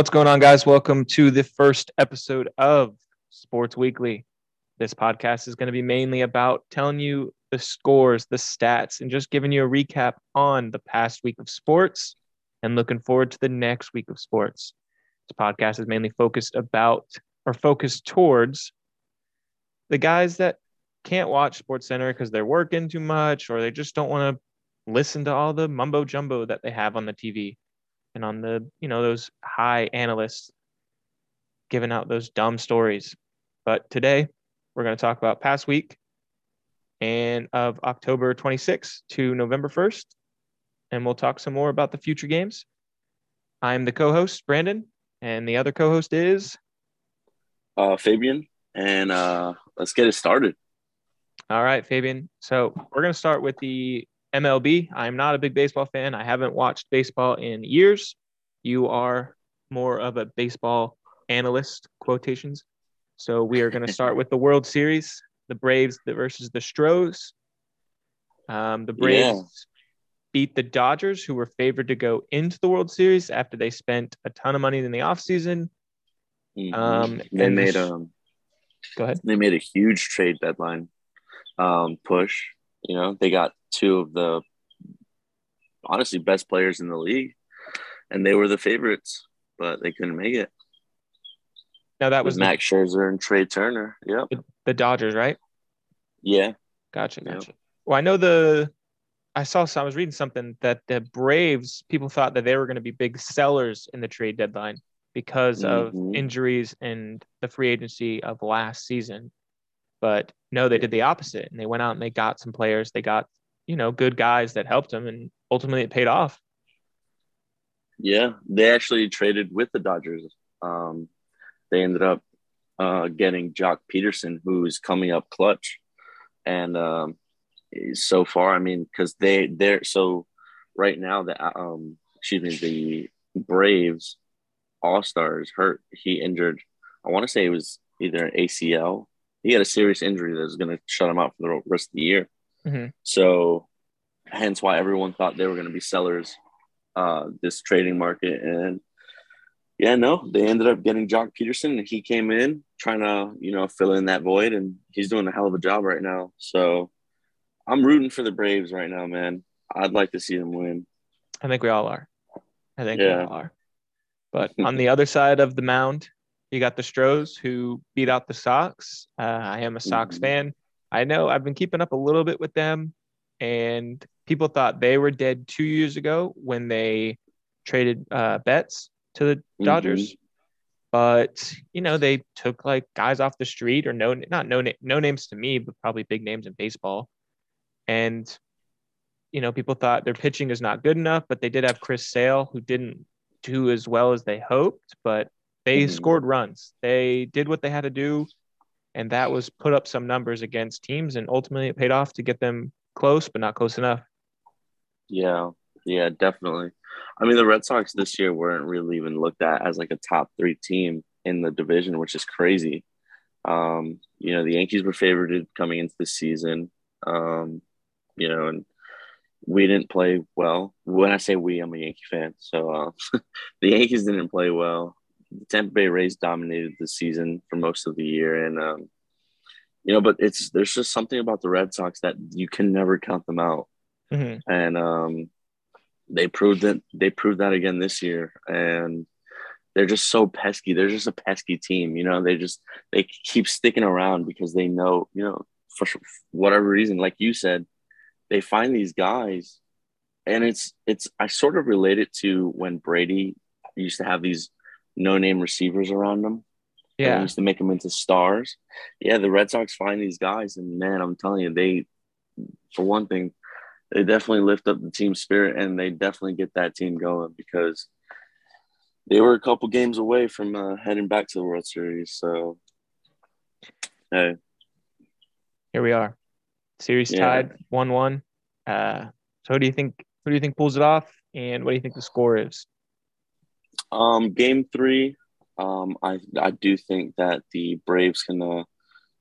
What's going on, guys? Welcome to the first episode of Sports Weekly. This podcast is going to be mainly about telling you the scores, the stats, and just giving you a recap on the past week of sports and looking forward to the next week of sports. This podcast is mainly focused about or focused towards the guys that can't watch Sports Center because they're working too much or they just don't want to listen to all the mumbo jumbo that they have on the TV and on the, you know, those high analysts giving out those dumb stories. But today we're going to talk about past week and of October 26th to November 1st. And we'll talk some more about the future games. I'm the co-host, Brandon, and the other co-host is uh, Fabian, and uh, let's get it started. All right, Fabian. So we're going to start with the MLB. I'm not a big baseball fan. I haven't watched baseball in years. You are more of a baseball analyst, quotations. So we are going to start with the World Series, the Braves versus the Stros. Um, the Braves yeah. beat the Dodgers, who were favored to go into the World Series after they spent a ton of money in the offseason. Mm-hmm. Um, they made a um, go ahead. They made a huge trade deadline um, push. You know, they got two of the honestly best players in the league, and they were the favorites, but they couldn't make it. Now that was the, Max Scherzer and Trea Turner. Yep. The, the Dodgers, right? Yeah. Gotcha. Gotcha. Yep. Well, I know the. I saw. I was reading something that the Braves people thought that they were going to be big sellers in the trade deadline because mm-hmm. of injuries and the free agency of last season. But no, they did the opposite, and they went out and they got some players. They got you know good guys that helped him, and ultimately it paid off. Yeah, they actually traded with the Dodgers. Um, they ended up uh, getting Joc Pederson, who's coming up clutch, and um, so far, I mean, because they they're so right now the um excuse me the Braves All Stars hurt. He injured. I want to say it was either an ACL he had a serious injury that was going to shut him out for the rest of the year. Mm-hmm. So, hence why everyone thought they were going to be sellers uh, this trading market. And yeah, no, they ended up getting Joc Pederson, and he came in trying to you know fill in that void, and he's doing a hell of a job right now. So, I'm rooting for the Braves right now, man. I'd like to see them win. I think we all are. I think yeah. we all are. But on the other side of the mound, you got the Stros who beat out the Sox. Uh, I am a Sox mm-hmm. fan. I know I've been keeping up a little bit with them, and people thought they were dead two years ago when they traded uh, Betts to the mm-hmm. Dodgers. But you know they took like guys off the street or no, not no no names to me, but probably big names in baseball. And you know people thought their pitching is not good enough, but they did have Chris Sale who didn't do as well as they hoped, but they mm-hmm. scored runs. They did what they had to do, and that was put up some numbers against teams, and ultimately it paid off to get them close, but not close enough. Yeah, yeah, definitely. I mean, the Red Sox this year weren't really even looked at as like a top three team in the division, which is crazy. Um, you know, the Yankees were favored coming into the season. Um, you know, and we didn't play well. When I say we, I'm a Yankee fan. So uh, the Yankees didn't play well the Tampa Bay Rays dominated the season for most of the year, and um, you know, but it's there's just something about the Red Sox that you can never count them out, mm-hmm. and um, they proved that they proved that again this year, and they're just so pesky. They're just a pesky team, you know. They just they keep sticking around because they know, you know, for whatever reason, like you said, they find these guys, and it's it's I sort of relate it to when Brady used to have these no name receivers around them. Yeah. used to make them into stars. Yeah, the Red Sox find these guys, and man, I'm telling you, they, for one thing, they definitely lift up the team spirit and they definitely get that team going because they were a couple games away from uh, heading back to the World Series. So, hey. Here we are. Series yeah. tied 1 1. Uh, so, who do you think? Who do you think pulls it off? And what do you think the score is? Um, game three, um, I I do think that the Braves can uh,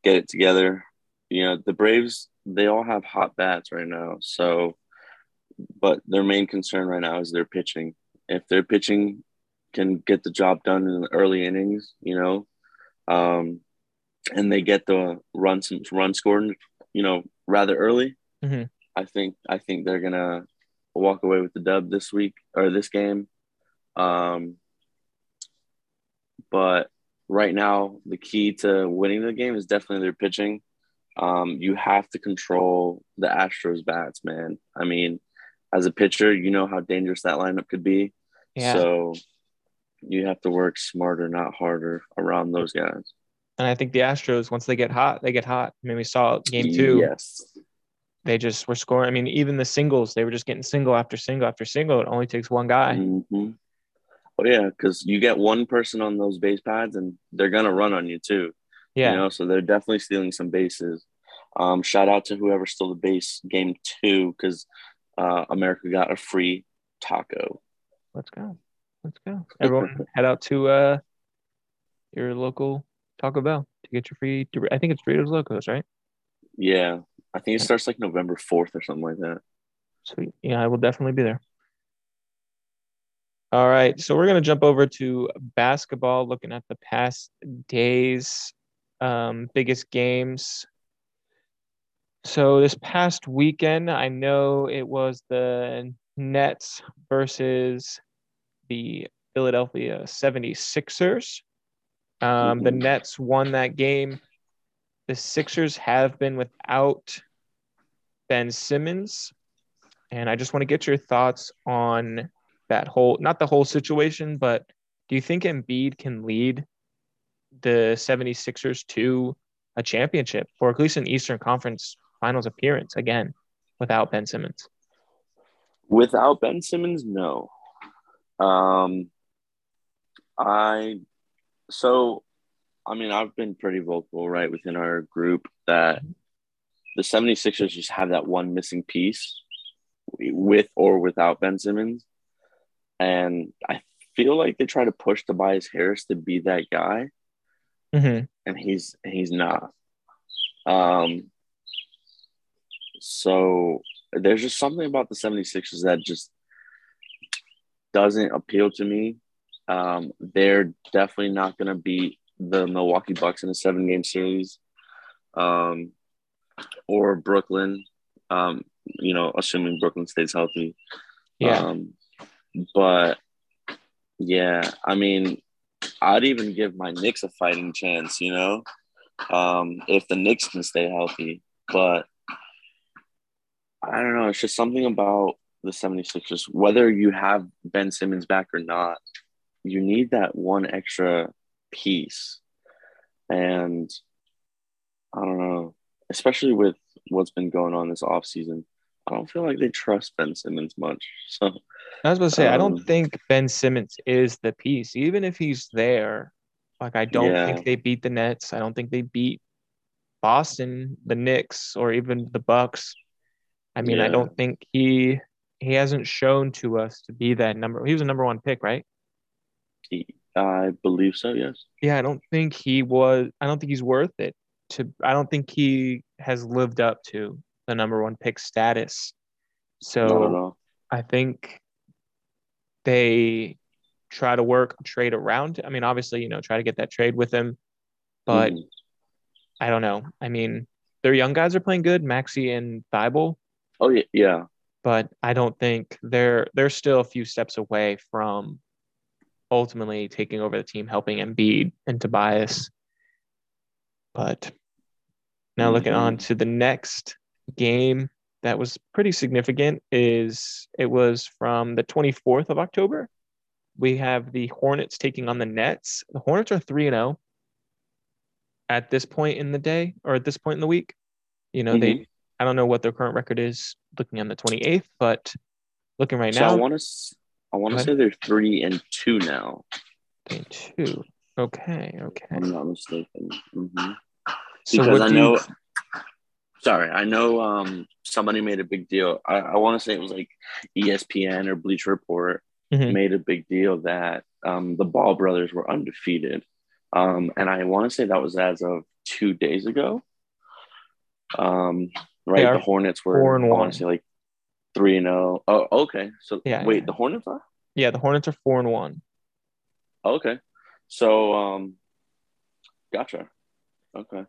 get it together. You know, the Braves they all have hot bats right now. So, but their main concern right now is their pitching. If their pitching can get the job done in the early innings, you know, um, and they get the run some run scored, you know, rather early. Mm-hmm. I think I think they're gonna walk away with the dub this week or this game. Um, but right now, the key to winning the game is definitely their pitching. Um, you have to control the Astros bats, man. I mean, as a pitcher, you know how dangerous that lineup could be. Yeah. So you have to work smarter, not harder around those guys. And I think the Astros, once they get hot, they get hot. I mean, we saw game two. Yes. They just were scoring. I mean, even the singles, they were just getting single after single after single. It only takes one guy. Mm-hmm. Oh yeah, because you get one person on those base pads, and they're gonna run on you too. Yeah. You know, so they're definitely stealing some bases. Um, shout out to whoever stole the base game two because uh, America got a free taco. Let's go. Let's go. Everyone head out to uh your local Taco Bell to get your free I think it's Doritos Locos, right? Yeah, I think it starts like November fourth or something like that. Sweet. Yeah, I will definitely be there. All right. So we're gonna jump over to basketball, looking at the past days, um, biggest games. So this past weekend, I know it was the Nets versus the Philadelphia 76ers. Um, the Nets won that game. The Sixers have been without Ben Simmons. And I just want to get your thoughts on that whole, not the whole situation, but do you think Embiid can lead the 76ers to a championship or at least an Eastern Conference finals appearance again without Ben Simmons? Without Ben Simmons, no. Um, I so I mean I've been pretty vocal right within our group that the 76ers just have that one missing piece with or without Ben Simmons. And I feel like they try to push Tobias Harris to be that guy. Mm-hmm. And he's he's not. Um so there's just something about the 76ers that just doesn't appeal to me. Um, they're definitely not going to beat the Milwaukee Bucks in a seven game series um, or Brooklyn, um, you know, assuming Brooklyn stays healthy. Yeah. Um, but yeah, I mean, I'd even give my Knicks a fighting chance, you know, um, if the Knicks can stay healthy. But I don't know. It's just something about the 76ers, whether you have Ben Simmons back or not, you need that one extra piece. And I don't know, especially with what's been going on this offseason, I don't feel like they trust Ben Simmons much. So I was going to say, um, I don't um, think Ben Simmons is the piece, even if he's there. Like, I don't Yeah. think they beat the Nets. I don't think they beat Boston, the Knicks, or even the Bucks. I mean, I don't think he he hasn't shown to us to be that number. He was a number one pick, right? he, I believe so, yes. Yeah, I don't think he was. I don't think he's worth it. To I don't think he has lived up to the number one pick status. So Not at all. I think they try to work trade around. I mean, obviously, you know, try to get that trade with him, but Mhm. I don't know. I mean, their young guys are playing good, Maxey and Thybulle, Oh, yeah. Yeah. but I don't think they're they're still a few steps away from ultimately taking over the team, helping Embiid and Tobias. But now looking on to the next game that was pretty significant is it was from the 24th of October. We have the Hornets taking on the Nets. The Hornets are 3 and 0 at this point in the day or at this point in the week. You know, they I don't know what their current record is looking on the 28th, but looking right So now, I want to I want to say they're three and two now. day two. Okay, okay. I'm not mistaken. hmm So because what I do know. you, Sorry, I know. Um, somebody made a big deal. I, I want to say it was like ESPN or Bleacher Report Mhm. made a big deal that um, the Ball brothers were undefeated, um, and I want to say that was as of two days ago. Um, right, the Hornets were four and one. like three and zero. Oh, okay. So Yeah, wait, yeah. the Hornets are yeah, the Hornets are four and one. Okay. So, um, gotcha. Okay.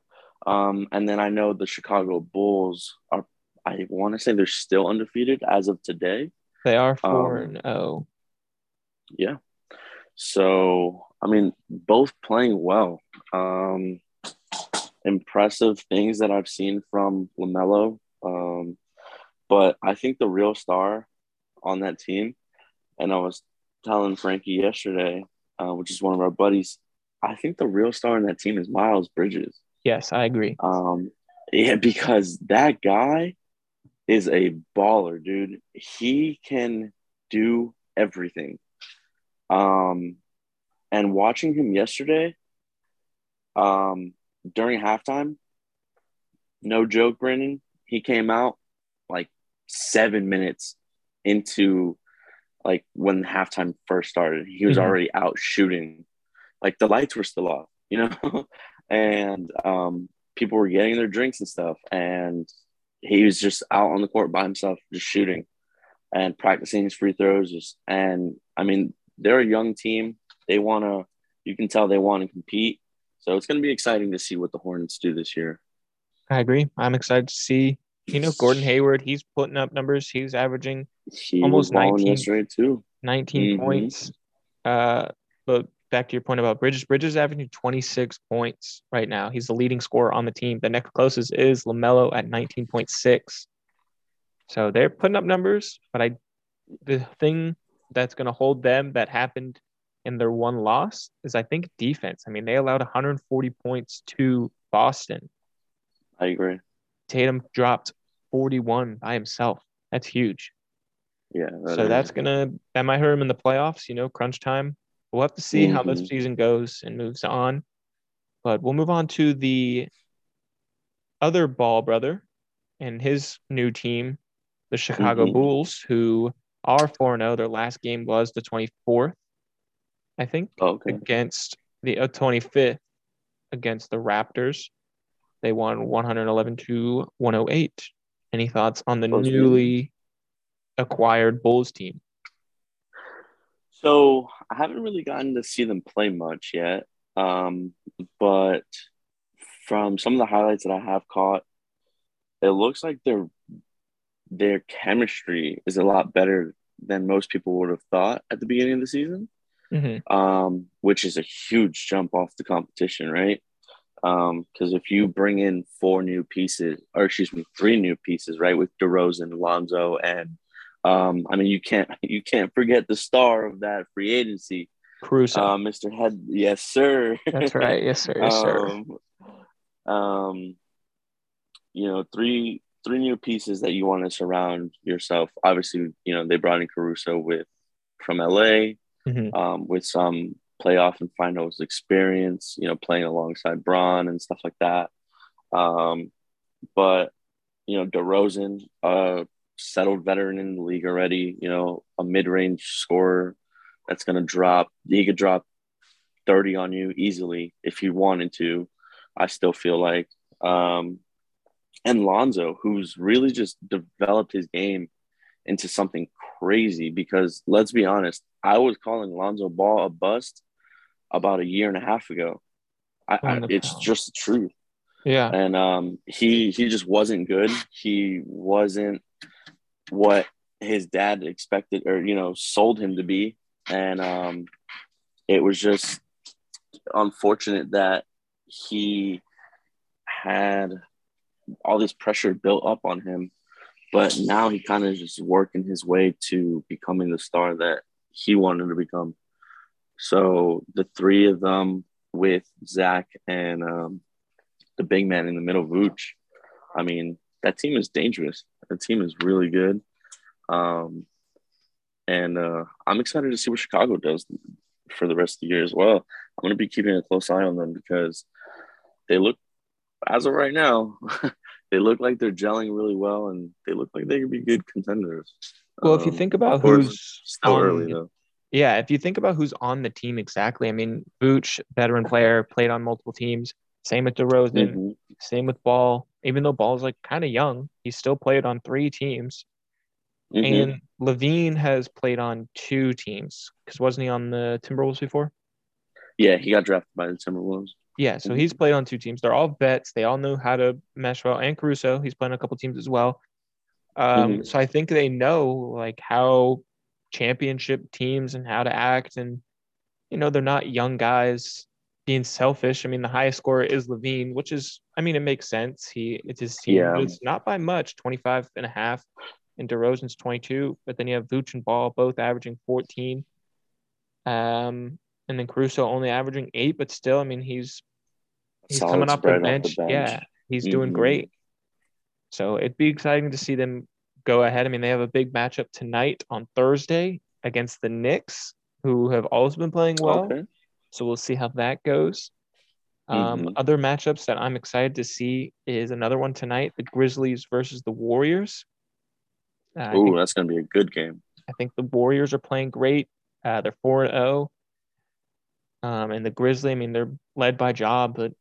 Um, and then I know the Chicago Bulls are, I want to say they're still undefeated as of today. They are four Um, and oh. Yeah. So, I mean, both playing well. Um, impressive things that I've seen from LaMelo. Um, but I think the real star on that team, and I was telling Frankie yesterday, uh, which is one of our buddies, I think the real star in that team is Miles Bridges. Yes, I agree. Um, yeah, because that guy is a baller, dude. He can do everything. Um, and watching him yesterday, um, during halftime, no joke, Brendan, he came out like seven minutes into like when halftime first started. He was Mhm. already out shooting. Like the lights were still off, you know? and um people were getting their drinks and stuff. And he was just out on the court by himself, just shooting and practicing his free throws. Just and I mean, they're a young team. They wanna you can tell they want to compete. So it's gonna be exciting to see what the Hornets do this year. I agree. I'm excited to see. You know, Gordon Hayward, he's putting up numbers. He's averaging He Almost was balling 19. yesterday too. 19 Mhm. points. Uh, but back to your point about Bridges, Bridges averaging 26 points right now. He's the leading scorer on the team. The next closest is LaMelo at 19.6. So they're putting up numbers, but I the thing that's going to hold them that happened in their one loss is I think defense. I mean, they allowed 140 points to Boston. I agree. Tatum dropped 41 by himself. That's huge. Yeah. that so is. that's gonna that might hurt him in the playoffs. You know, crunch time. We'll have to see how this Mhm. season goes and moves on. But we'll move on to the other Ball brother and his new team, the Chicago Mhm. Bulls, who are 4 0. Their last game was the 24th, I think, okay. against the uh, 25th against the Raptors. They won 111 to 108. Any thoughts on the game. newly acquired Bulls team? So I haven't really gotten to see them play much yet. Um, but from some of the highlights that I have caught, it looks like their their chemistry is a lot better than most people would have thought at the beginning of the season. Mm-hmm. um, which is a huge jump off the competition, right? Because if you bring in four new pieces, or excuse me, three new pieces, right, with DeRozan, Lonzo, and um, I mean, you can't you can't forget the star of that free agency, Caruso. uh, Mr. Head. Yes, sir. That's right. Yes, sir. Yes, sir. um, um, you know, three three new pieces that you want to surround yourself. Obviously, you know they brought in Caruso with from LA Mhm. um, with some playoff and finals experience, you know, playing alongside Bron and stuff like that. Um, but you know, DeRozan, a settled veteran in the league already, you know, a mid-range scorer that's going to drop. He could drop thirty on you easily if he wanted to. I still feel like, um, and Lonzo, who's really just developed his game into something crazy because let's be honest, I was calling Lonzo Ball a bust about a year and a half ago. I, I, it's just the truth, Yeah. and um, he he just wasn't good. He wasn't what his dad expected or you know sold him to be, and um, it was just unfortunate that he had all this pressure built up on him but now he kind of just working his way to becoming the star that he wanted to become. So the three of them with Zach and um, the big man in the middle, Vooch. I mean, that team is dangerous. That team is really good. Um, and uh, I'm excited to see what Chicago does for the rest of the year as well. I'm going to be keeping a close eye on them because they look, as of right now, they look like they're gelling really well, and they look like they could be good contenders. Well, if you Um, think about who's still on- early though. Yeah, if you think about who's on the team exactly, I mean, Vooch, veteran player, played on multiple teams. Same with DeRozan. Mhm. Same with Ball. Even though Ball's like kind of young, he still played on three teams. Mhm. And LaVine has played on two teams because wasn't he on the Timberwolves before? Yeah, he got drafted by the Timberwolves. Yeah, so he's played on two teams. They're all vets. They all know how to mesh well. And Caruso, he's playing a couple teams as well. Um, Mhm. So I think they know like how championship teams and how to act. And you know, they're not young guys being selfish. I mean, the highest scorer is LaVine, which is, I mean, it makes sense. He it's his team, Yeah. it's not by much, 25 and a half. And DeRozan's 22, but then you have Vooch and Ball both averaging 14. Um, and then Caruso only averaging eight, but still, I mean, he's he's Solid coming off the, spread bench. Yeah, he's doing Mhm. great. So it'd be exciting to see them go ahead. I mean, they have a big matchup tonight on Thursday against the Knicks, who have always been playing well. Okay. So we'll see how that goes. Um, Mhm. Other matchups that I'm excited to see is another one tonight: the Grizzlies versus the Warriors. Uh, Ooh, think, that's gonna be a good game. I think the Warriors are playing great. Uh, they're four and zero. Um, and the Grizzly, I mean, they're led by Job, but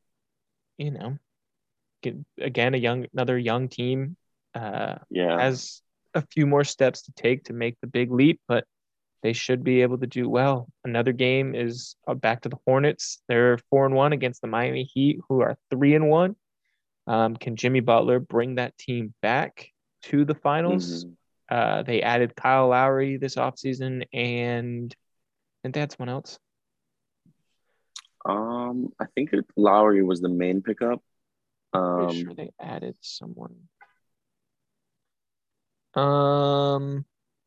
you know, get, again, a young, another young team uh, Yeah. has a few more steps to take to make the big leap, but they should be able to do well. Another game is uh, back to the Hornets. They're four and one against the Miami Heat, who are three and one. Um, can Jimmy Butler bring that team back to the finals? Mhm. Uh, they added Kyle Lowry this offseason, and and that's someone else. Um, I think Lowry was the main pickup. Um, sure they added someone. Um,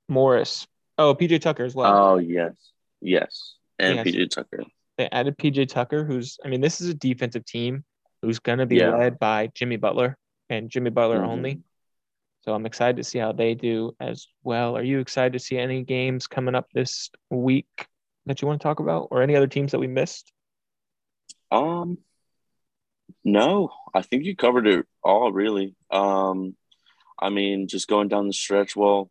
Morris. Oh, PJ Tucker as well. oh yes, yes, and Yes. PJ Tucker. they added PJ Tucker, who's I mean, this is a defensive team who's gonna be Yeah. led by Jimmy Butler and Jimmy Butler Mhm. only. So I'm excited to see how they do as well. Are you excited to see any games coming up this week that you want to talk about, or any other teams that we missed? Um, no, I think you covered it all really. Um, I mean, just going down the stretch. Well,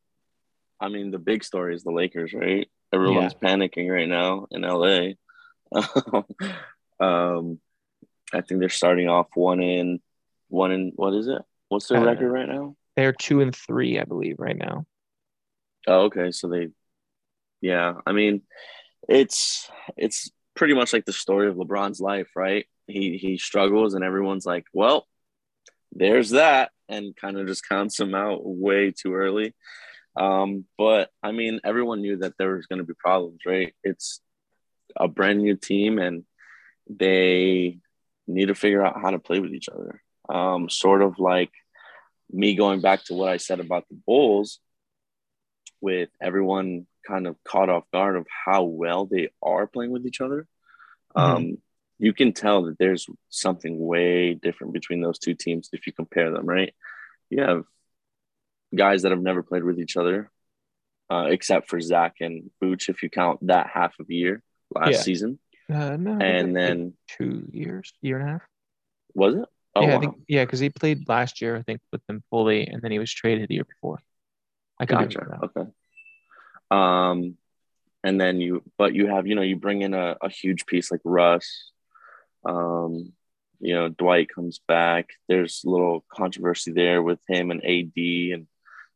I mean, the big story is the Lakers, right? Everyone's panicking right now in LA. um, I think they're starting off one in one in what is it? What's their Uh, record right now? They're two and three, I believe, right now. Oh, okay. So they, yeah. I mean, it's it's pretty much like the story of LeBron's life, right? He he struggles, and everyone's like, "Well, there's that," and kind of just counts him out way too early. Um, but I mean, everyone knew that there was going to be problems, right? It's a brand new team, and they need to figure out how to play with each other. Um, sort of like me going back to what I said about the Bulls with everyone kind of caught off guard of how well they are playing with each other. Um, you can tell that there's something way different between those two teams if you compare them, right? You have guys that have never played with each other, uh, except for Zach and Vooch, if you count that half of a year last Yeah. season. Uh, no, And then two years, year and a half. was it? Oh, yeah, I wow. think yeah, because he played last year, I think, with them fully, and then he was traded the year before. I be Gotcha. Okay. Um, and then you, but you have, you know, you bring in a, a huge piece like Russ. Um, you know, Dwight comes back. There's a little controversy there with him and AD, and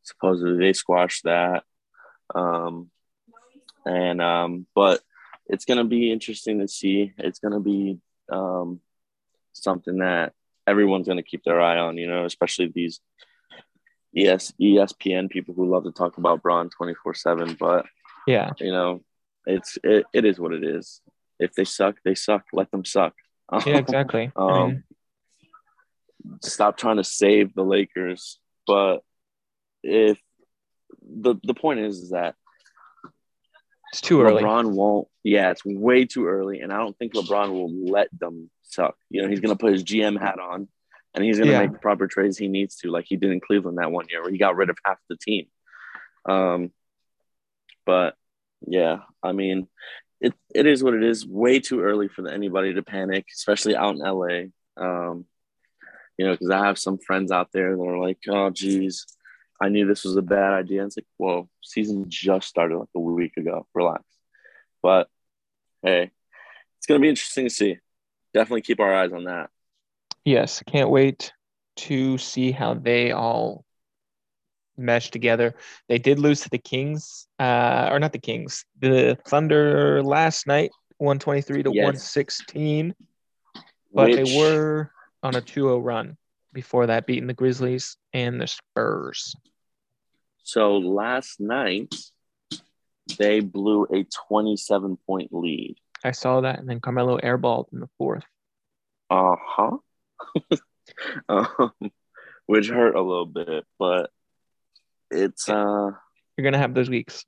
supposedly they squashed that. Um, and um, but it's gonna be interesting to see. It's gonna be um, something that everyone's gonna keep their eye on. You know, especially these ES, ESPN people who love to talk about Bron 24 7. But, Yeah, you know, it's it, it is what it is. If they suck, they suck. Let them suck. yeah, exactly. I Um, mean, Stop trying to save the Lakers. But if the the point is, is that it's too early. LeBron won't. Yeah, it's way too early, and I don't think LeBron will let them suck. You know, he's gonna put his GM hat on, and he's gonna Yeah. make the proper trades he needs to, like he did in Cleveland that one year, where he got rid of half the team. Um, but yeah, I mean, it it is what it is. Way too early for anybody to panic, especially out in LA. Um, you know, because I have some friends out there that are like, "Oh, geez, I knew this was a bad idea." It's like, "Whoa, season just started like a week ago. Relax." But hey, it's gonna be interesting to see. Definitely keep our eyes on that. Yes, can't wait to see how they all mesh together. They did lose to the Kings, uh, or not the Kings, the Thunder last night. 123 to Yes. 116. But Which- they were on a 2-0 run before that, beating the Grizzlies and the Spurs. So last night, they blew a 27 point lead. I saw that, and then Carmelo airballed in the fourth. Uh huh. um, which hurt a little bit, but it's uh You're gonna have those weeks.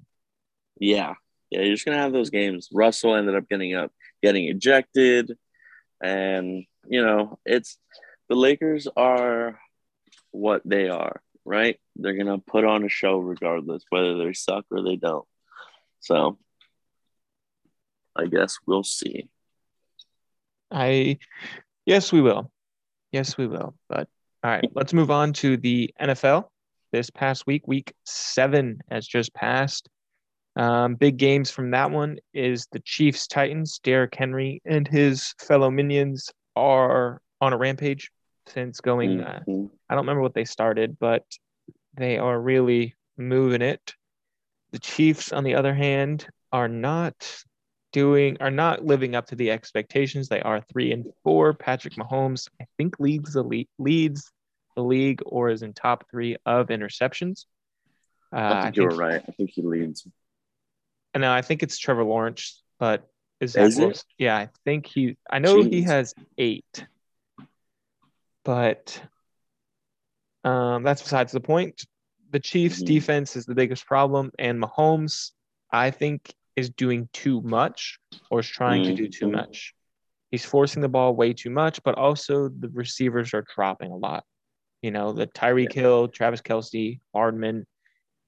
yeah yeah you're just gonna have those games. Russell ended up getting up, getting ejected, and you know it's the Lakers are what they are, right? They're gonna put on a show regardless whether they suck or they don't. So I guess we'll see. I, yes, we will. Yes, we will. But all right, let's move on to the NFL. This past week, week seven has just passed. Um, big games from that one is the Chiefs Titans. Derrick Henry and his fellow minions are on a rampage since going. Uh, Mhm. I don't remember what they started, but they are really moving it. The Chiefs, on the other hand, are not doing are not living up to the expectations. They are three and four. Patrick Mahomes, I think, leads the lead, leads the league or is in top three of interceptions. Uh, I think you were right. I think he leads. And now I think it's Trevor Lawrence, but is that Is it? Yeah, I think he. I know he has eight, but um, that's besides the point. The Chiefs' Mhm. defense is the biggest problem, and Mahomes, I think, is doing too much or is trying to do too Mhm. much. He's forcing the ball way too much, but also the receivers are dropping a lot. You know, the Tyreek Hill, Travis Kelce, Hardman,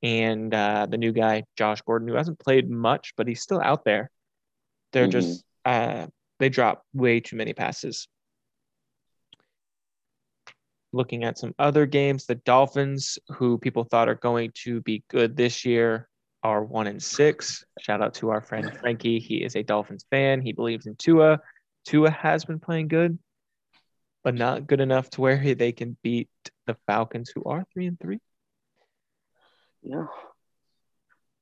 and uh, the new guy Josh Gordon, who hasn't played much, but he's still out there. They're Mhm. just uh, they drop way too many passes. Looking at some other games, the Dolphins, who people thought are going to be good this year, are one and six. Shout out to our friend Frankie. He is a Dolphins fan. He believes in Tua. Tua has been playing good, but not good enough to where he- they can beat the Falcons, who are three and three. Yeah.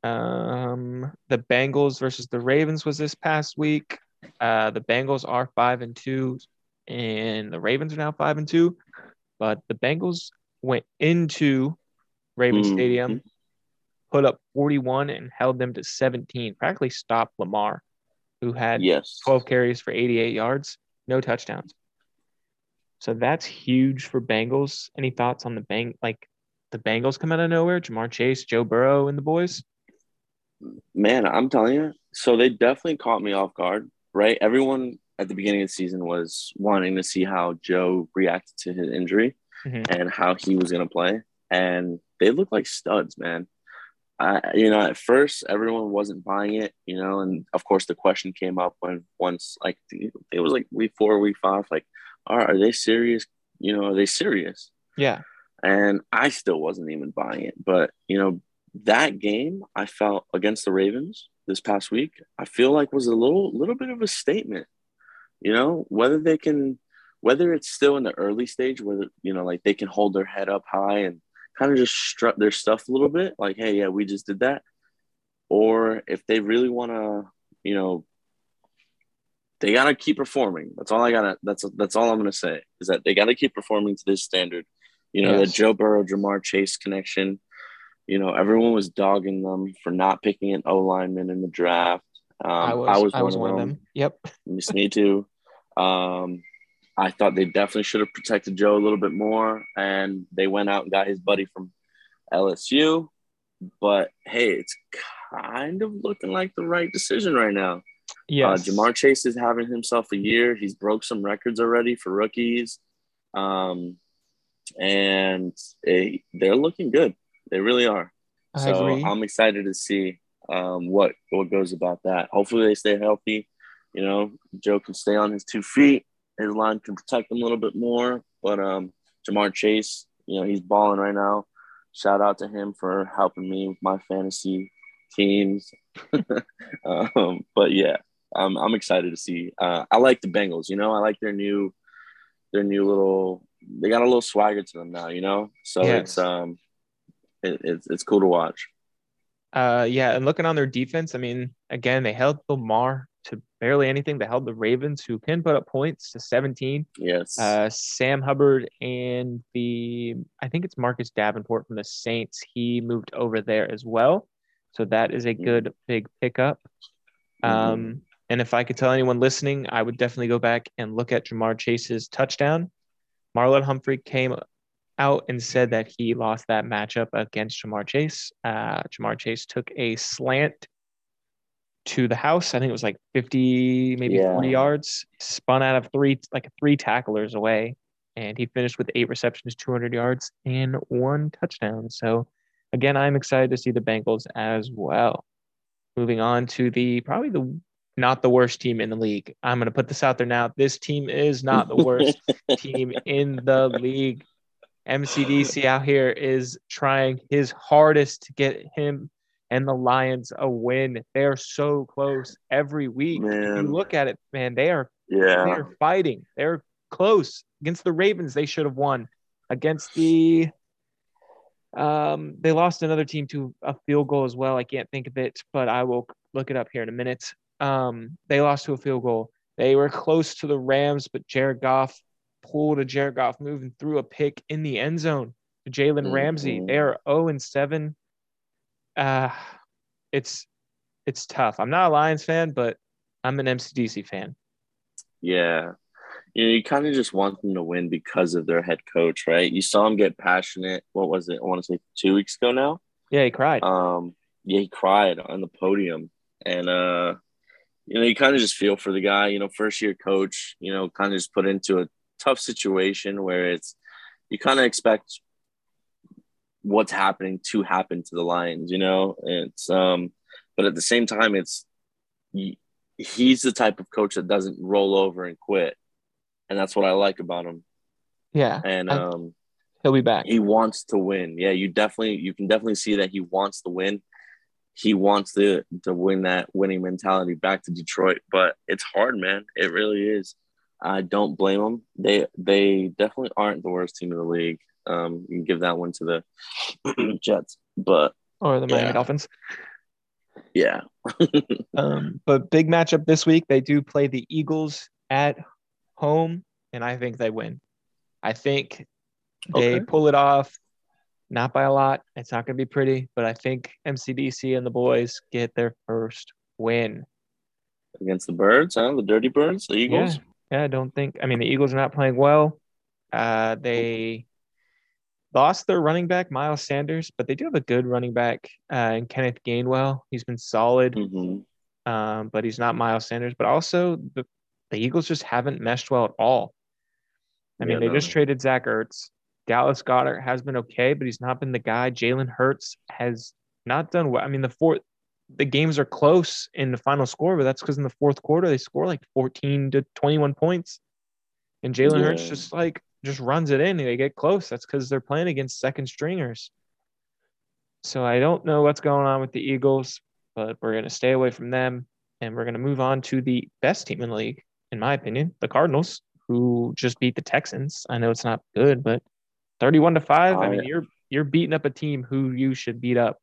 Um, the Bengals versus the Ravens was this past week. Uh, the Bengals are five and two, and the Ravens are now five and two. But the Bengals went into Raven Mhm. Stadium, put up 41 and held them to 17. Practically stopped Lamar, who had Yes. 12 carries for 88 yards, no touchdowns. So that's huge for Bengals. Any thoughts on the bang like the Bengals come out of nowhere? Ja'Marr Chase, Joe Burrow, and the boys. Man, I'm telling you. So they definitely caught me off guard, right? Everyone at the beginning of the season was wanting to see how Joe reacted to his injury Mhm. and how he was going to play. And they look like studs, man. I, you know, at first everyone wasn't buying it, you know, and of course the question came up when once like it was like week four, week five, like, all right, are they serious? You know, are they serious? Yeah. and I still wasn't even buying it. But you know, that game I felt against the Ravens this past week, I feel like was a little little bit of a statement. You know, whether they can, whether it's still in the early stage, whether you know, like they can hold their head up high and kind of just strut their stuff a little bit, like, hey, yeah, we just did that, or if they really want to, you know. They gotta keep performing. That's all I gotta. That's that's all I'm gonna say is that they gotta keep performing to this standard. You know, Yes. the Joe Burrow, Ja'Marr Chase connection. You know, everyone was dogging them for not picking an O lineman in the draft. Um, I was I was, one, of them. Yep. Miss me too. Um, I thought they definitely should have protected Joe a little bit more, and they went out and got his buddy from LSU. But hey, it's kind of looking like the right decision right now. Yeah, Uh, Ja'Marr Chase is having himself a year. He's broke some records already for rookies. Um, and they, they're looking good. They really are. I so agree. I'm excited to see um, what what goes about that. Hopefully they stay healthy. You know, Joe can stay on his two feet. His line can protect him a little bit more. But um, Ja'Marr Chase, you know, he's balling right now. Shout out to him for helping me with my fantasy teams. um, but yeah, I'm I'm excited to see. Uh, I like the Bengals. You know, I like their new their new little. They got a little swagger to them now. You know, so Yes. it's um, it, it's it's cool to watch. Uh, yeah, and looking on their defense, I mean, again, they held Lamar to barely anything. They held the Ravens, who can put up points, to 17. Yes. Uh, Sam Hubbard and the, I think it's Marcus Davenport from the Saints. He moved over there as well. So that is a Mhm. good big pickup. Mhm. Um, and if I could tell anyone listening, I would definitely go back and look at Ja'Marr Chase's touchdown. Marlon Humphrey came out and said that he lost that matchup against Ja'Marr Chase. Uh, Ja'Marr Chase took a slant to the house. I think it was like 50, maybe Yeah. 40 yards, spun out of three, like three tacklers away. And he finished with eight receptions, 200 yards, and one touchdown. So, again, I'm excited to see the Bengals as well. Moving on to the probably the not the worst team in the league. I'm going to put this out there now. This team is not the worst team in the league. MCDC out here is trying his hardest to get him and the Lions a win. They're so close every week. Man. you look at it, man, they are yeah. They are fighting. They're close against the Ravens. They should have won against the. Um, they lost another team to a field goal as well. I can't think of it, but I will look it up here in a minute. Um, they lost to a field goal. They were close to the Rams, but Jared Goff pulled a Jared Goff move and threw a pick in the end zone to Jalen Ramsey. Mhm. They are 0 and 7. Uh, it's it's tough. I'm not a Lions fan, but I'm an MCDC fan. Yeah. You know, you kind of just want them to win because of their head coach, right? You saw him get passionate. What was it? I want to say two weeks ago now. Yeah, he cried. Um, yeah, he cried on the podium, and uh, you know, you kind of just feel for the guy. You know, first year coach. You know, kind of just put into a tough situation where it's you kind of expect what's happening to happen to the Lions. You know, it's um, but at the same time, it's he- he's the type of coach that doesn't roll over and quit, and that's what I like about him. yeah, And um, he'll be back. he wants to win. Yeah, you definitely you can definitely see that he wants to win. He wants to to win that winning mentality back to Detroit, but it's hard, man. It really is. I don't blame them. They they definitely aren't the worst team in the league. Um, you can give that one to the Jets, but Or the Miami Yeah. Dolphins. yeah, Um, but big matchup this week. They do play the Eagles at home, and I think they win. I think they Okay. pull it off, not by a lot. It's not going to be pretty, but I think MCDC and the boys get their first win. against the Birds, huh? The Dirty Birds, the Eagles. Yeah, yeah. I don't think. I mean, the Eagles are not playing well. Uh, they lost their running back Miles Sanders, but they do have a good running back uh, in Kenneth Gainwell. He's been solid. hmm um, but he's not Miles Sanders. But also, the, the Eagles just haven't meshed well at all. I mean, Yeah, they no. just traded Zach Ertz. Dallas Goedert has been okay, but he's not been the guy. Jalen Hurts has not done well. I mean, the fourth, the games are close in the final score, but that's because in the fourth quarter they score like 14 to 21 points, and Jalen Hurts Yeah. just like just runs it in. and They get close. That's because they're playing against second stringers. So I don't know what's going on with the Eagles, but we're going to stay away from them. And we're going to move on to the best team in the league, in my opinion, the Cardinals, who just beat the Texans. I know it's not good, but 31 to 5. I mean, you're you're beating up a team who you should beat up.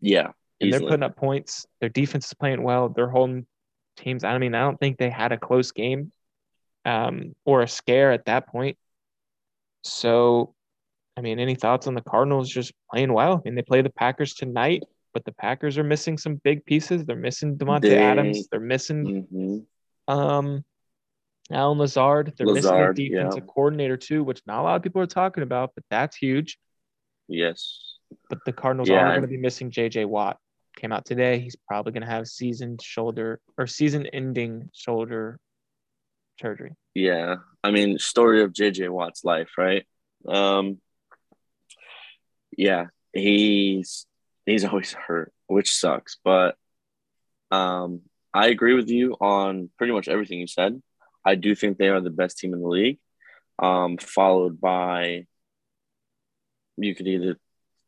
Yeah, And they're putting up points. Their defense is playing well. They're holding teams. I mean, I don't think they had a close game um, or a scare at that point. So, I mean, any thoughts on the Cardinals just playing well? I mean, they play the Packers tonight, but the Packers are missing some big pieces. They're missing Davante They- Adams. They're missing hmm um, Allen Lazard. They're missing a yeah. defensive coordinator too, which not a lot of people are talking about, but that's huge. Yes. But the Cardinals Yeah, are going to be missing J.J. Watt. Came out today. He's probably going to have season shoulder or season-ending shoulder surgery. Yeah. I mean, story of JJ Watt's life, right? Um yeah, he's he's always hurt, which sucks, but um I agree with you on pretty much everything you said. I do think they are the best team in the league. Um followed by you could either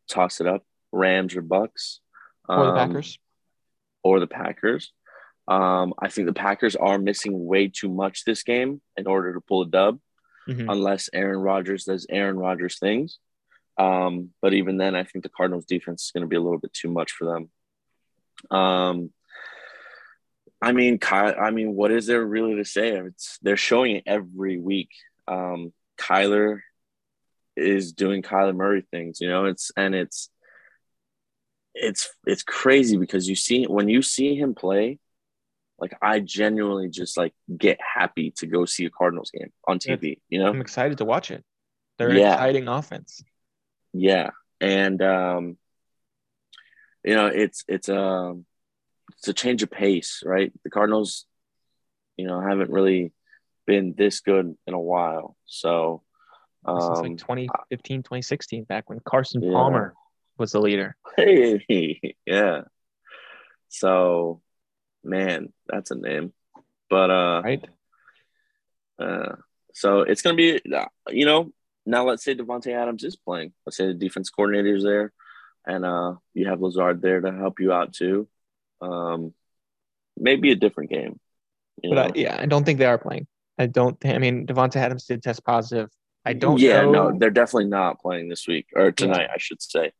toss it up Rams or Bucks Or the um, Packers. or the Packers. Um, I think the Packers are missing way too much this game in order to pull a dub, Mhm. unless Aaron Rodgers does Aaron Rodgers things. Um, but even then, I think the Cardinals defense is going to be a little bit too much for them. Um, I mean, Kyle, I mean, what is there really to say? It's they're showing it every week. Um, Kyler is doing Kyler Murray things, you know. It's and it's it's it's crazy because you see when you see him play, like I genuinely just like get happy to go see a Cardinals game on TV. You know, I'm excited to watch it. They're an Yeah. exciting offense. Yeah, and um, you know it's it's a it's a change of pace, right? The Cardinals, you know, haven't really been this good in a while. So, um, like 2015, 2016, back when Carson Yeah. Palmer was the leader. hey, yeah. So, man, that's a name. But uh, Right? uh, so it's gonna be, you know, now let's say Davante Adams is playing. Let's say the defense coordinator is there, and uh, you have Lazard there to help you out too. Um, maybe a different game. But? I, yeah, I don't think they are playing. I don't. I mean, Davante Adams did test positive. I don't. Yeah, know. no, they're definitely not playing this week or tonight, I should say.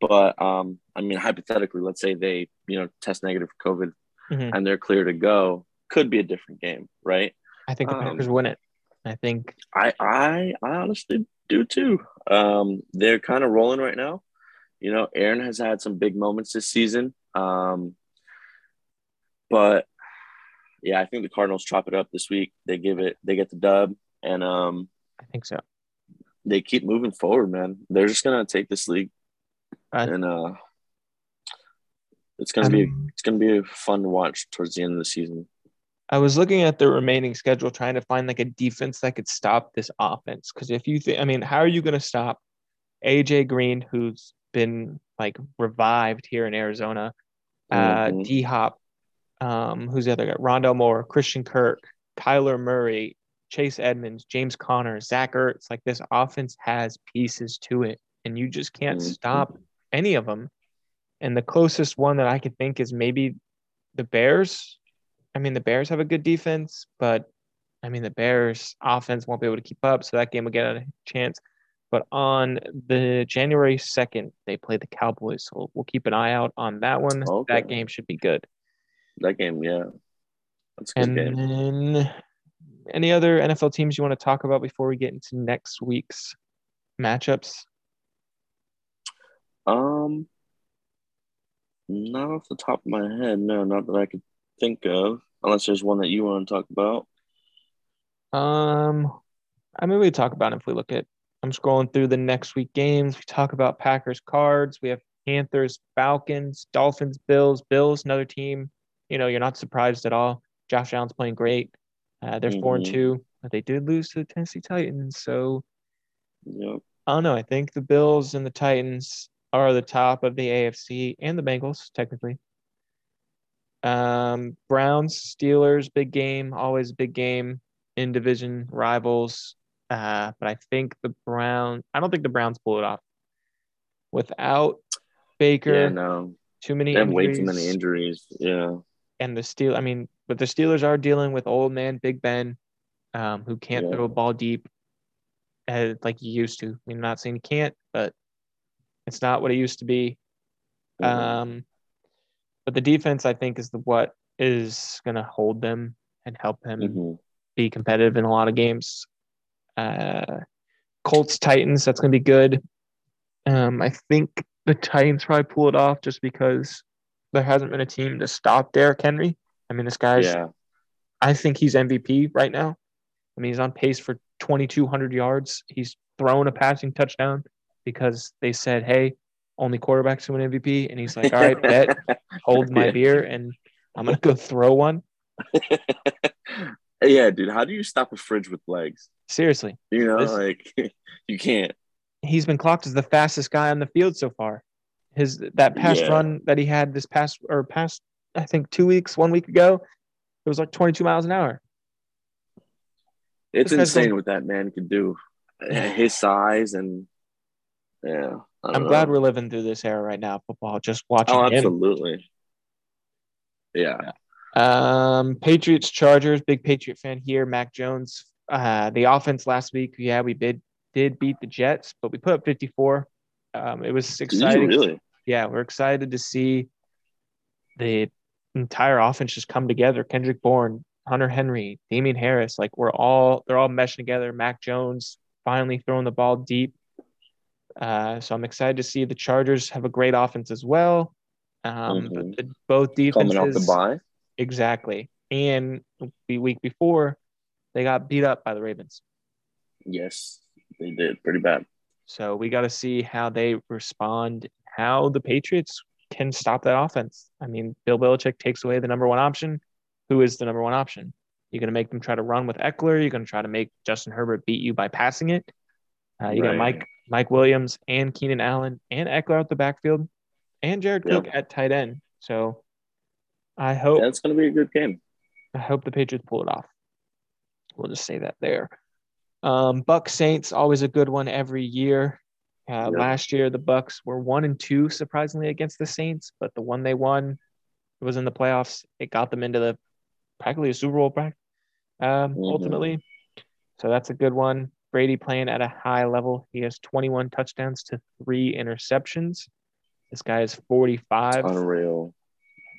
But um, I mean, hypothetically, let's say they, you know, test negative for COVID Mhm. and they're clear to go. Could be a different game, right? I think the um, Packers win it. I think I I I honestly do too. Um, they're kind of rolling right now. You know, Aaron has had some big moments this season. Um, but yeah, I think the Cardinals chop it up this week. They give it, they get the dub, and um, I think so. they keep moving forward, man. They're just gonna take this league, I- and uh, it's gonna be Um, it's gonna be a fun to watch towards the end of the season. I was looking at the remaining schedule, trying to find like a defense that could stop this offense. Because if you think, I mean, how are you going to stop AJ Green, who's been like revived here in Arizona, uh, Mhm. D Hop, um, who's the other guy? Rondale Moore, Christian Kirk, Kyler Murray, Chase Edmonds, James Conner, Zach Ertz. Like this offense has pieces to it, and you just can't Mhm. stop any of them. And the closest one that I could think is maybe the Bears. I mean, the Bears have a good defense, but I mean, the Bears offense won't be able to keep up, so that game will get a chance. But on the January 2nd, they play the Cowboys. So we'll keep an eye out on that one. Okay. That game should be good. That game, yeah, that's a good And game. then any other NFL teams you want to talk about before we get into next week's matchups? Um, not off the top of my head, no, not that I could think of, unless there's one that you want to talk about. Um, I mean, we talk about it if we look at. I'm scrolling through the next week games. We talk about Packers, Cards. We have Panthers, Falcons, Dolphins, Bills. Bills, another team. You know, you're not surprised at all. Josh Allen's playing great. Uh, they're four and Mhm. two, but they did lose to the Tennessee Titans. So Yep. I don't know. I think the Bills and the Titans are the top of the AFC and the Bengals, technically. Um, Browns, Steelers, big game, always big game in division rivals. Uh, but I think the Brown, I don't think the Browns pull it off. Without Baker, Yeah, no, too many they have injuries, way too many injuries. Yeah, and the Steel, I mean, but the Steelers are dealing with old man Big Ben, um, who can't Yeah. throw a ball deep, uh, like he used to. I mean, I'm not saying he can't, but it's not what it used to be. Mhm. Um, but the defense, I think, is the what is going to hold them and help him Mhm. be competitive in a lot of games. Uh, Colts Titans, that's going to be good. Um, I think the Titans probably pull it off just because there hasn't been a team to stop Derrick Henry. I mean, this guy's, yeah, I think he's MVP right now. I mean, he's on pace for 2,200 yards. He's thrown a passing touchdown because they said, hey, only quarterbacks who win MVP. And he's like, all right, bet, hold my beer, and I'm going to go throw one. yeah, dude. How do you stop a fridge with legs? Seriously. You know, This- like you can't. he's been clocked as the fastest guy on the field so far. His that past Yeah. run that he had this past or past I think two weeks, one week ago, it was like 22 miles an hour. It's This insane what that man could do. His size and yeah. I'm glad we're living through this era right now, football. Just watching Oh, absolutely. Yeah. Um, Patriots, Chargers, big Patriot fan here. Mac Jones. Uh, the offense last week, yeah, we did did beat the Jets, but we put up 54. Um, it was exciting. really? yeah, we're excited to see the entire offense just come together. Kendrick Bourne, Hunter Henry, Damien Harris, like we're all they're all meshing together. Mac Jones finally throwing the ball deep. Uh, so I'm excited to see the Chargers have a great offense as well. Um, Mhm. but the, both defenses Coming off the bye. exactly, and the week before they got beat up by the Ravens. Yes, they did pretty bad. So we got to see how they respond, how the Patriots can stop that offense. I mean, Bill Belichick takes away the number one option. Who is the number one option? You're going to make them try to run with Ekeler. You're going to try to make Justin Herbert beat you by passing it. Uh, you got Mike Mike Williams and Keenan Allen and Ekeler out the backfield, and Jared Yep. Cook at tight end. So I hope that's going to be a good game. I hope the Patriots pull it off. We'll just say that there. Um, Buck Saints always a good one every year. Uh, Yep. Last year the Bucks were one and two surprisingly against the Saints, but the one they won it was in the playoffs. It got them into the practically a Super Bowl bracket, um, Mhm. ultimately. So that's a good one. Brady playing at a high level. He has 21 touchdowns to three interceptions. This guy is 45 Unreal.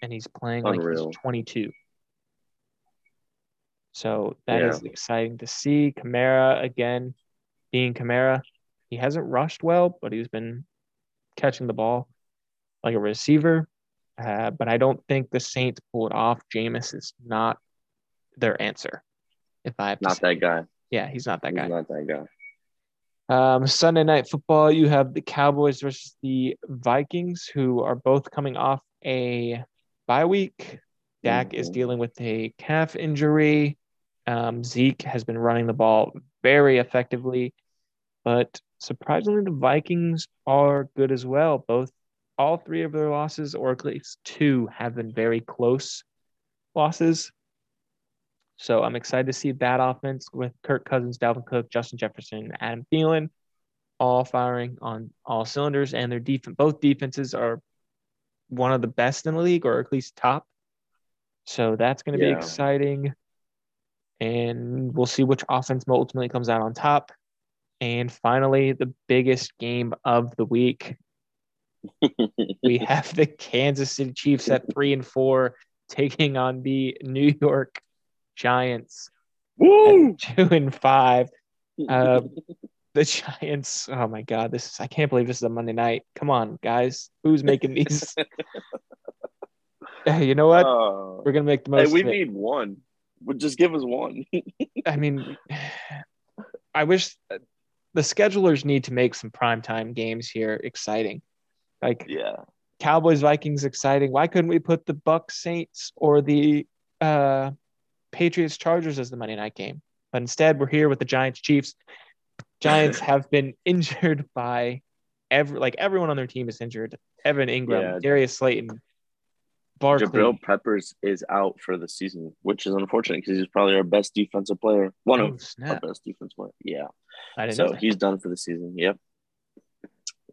and he's playing like he's 22. So that is Yeah. exciting to see. Kamara again, being Kamara, he hasn't rushed well, but he's been catching the ball like a receiver. Uh, but I don't think the Saints pull it off. Jameis is not their answer. If I have to Not that guy. Yeah, he's not that He's guy. not that guy. Um, Sunday night football, you have the Cowboys versus the Vikings, who are both coming off a bye week. Dak is Mhm. dealing with a calf injury. Um, Zeke has been running the ball very effectively, but surprisingly, the Vikings are good as well. Both, all three of their losses, or at least two, have been very close losses. So I'm excited to see that offense with Kirk Cousins, Dalvin Cook, Justin Jefferson, Adam Thielen, all firing on all cylinders, and their defense, both defenses are one of the best in the league, or at least top. So that's going to be exciting, and we'll see which offense ultimately comes out on top. And finally, the biggest game of the week. We have the Kansas City Chiefs at three and four taking on the New York Giants Woo! two and five. Uh, the Giants. Oh my God, this is, I can't believe this is a Monday night. Come on, guys, who's making these? Hey, you know what? Oh. We're gonna make the hey, most. we of it. need one. Well, Just give us one. I mean, I wish the schedulers need to make some primetime games here exciting. Like yeah. Cowboys Vikings exciting. Why couldn't we put the Bucks Saints or the uh, Patriots Chargers as the Monday night game? But instead, we're here with the Giants Chiefs. Giants have been injured by every like everyone on their team is injured. Evan Engram, Yeah. Darius Slayton, Barkley. Jabril Peppers is out for the season, which is unfortunate because he's probably our best defensive player. One Oh, of our best defense player. Yeah. So he's done for the season. Yep.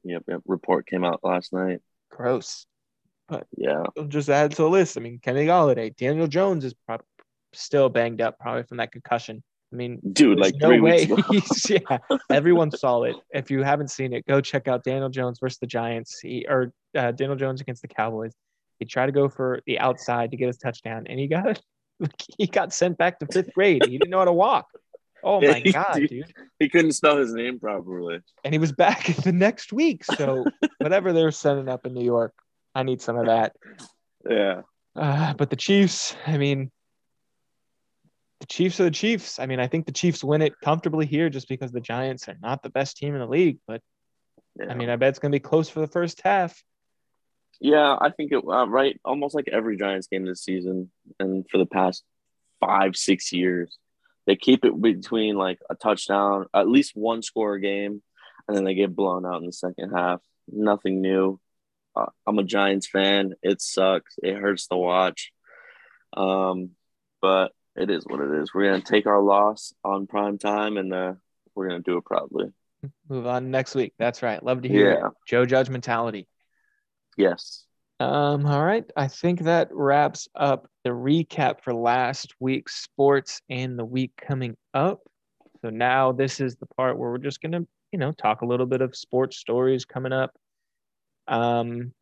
Yep. Yep. Report came out last night. Gross. But yeah. Just add to the list. I mean, Kenny Golladay, Daniel Jones is prob- still banged up, probably from that concussion. I mean, Dude, like no way. Yeah, everyone saw it. If you haven't seen it, go check out Daniel Jones versus the Giants. He or uh, Daniel Jones against the Cowboys. He tried to go for the outside to get his touchdown, and he got he got sent back to fifth grade. He didn't know how to walk. Oh Yeah, my he god, did. dude! he couldn't spell his name properly. And he was back the next week. So whatever they're sending up in New York, I need some of that. Yeah. Uh, but the Chiefs, I mean, the Chiefs are the Chiefs. I mean, I think the Chiefs win it comfortably here just because the Giants are not the best team in the league. But yeah. I mean, I bet it's going to be close for the first half. Yeah, I think it uh, right. Almost like every Giants game this season, and for the past five, six years, they keep it between like a touchdown, at least one score a game, and then they get blown out in the second half. Nothing new. Uh, I'm a Giants fan. It sucks. It hurts to watch. Um, but it is what it is. We're gonna take our loss on prime time, and uh, we're gonna do it proudly. Move on next week. That's right. Love to hear. Yeah. Joe Judge mentality. Yes. Um, all right. I think that wraps up the recap for last week's sports and the week coming up. So now this is the part where we're just gonna, you know, talk a little bit of sports stories coming up. Um,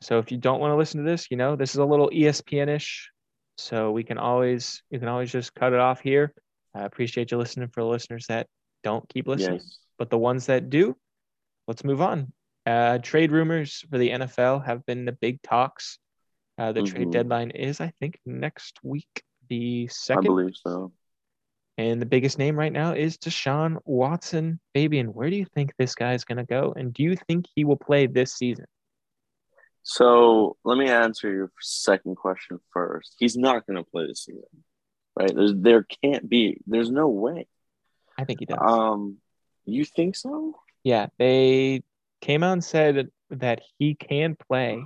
so if you don't want to listen to this, you know, this is a little ESPN-ish. So we can always you can always just cut it off here. I appreciate you listening for the listeners that don't keep listening. Yes. But the ones that do, let's move on. Uh, trade rumors for the NFL have been the big talks. Uh, the trade Mhm. deadline is, I think, next week, the second. I believe so. And the biggest name right now is Deshaun Watson. Fabian, where do you think this guy is going to go? And do you think he will play this season? So let me answer your second question first. He's not going to play this season, right? There's there can't be. There's no way. I think he does. Um, you think so? yeah, they came out and said that he can play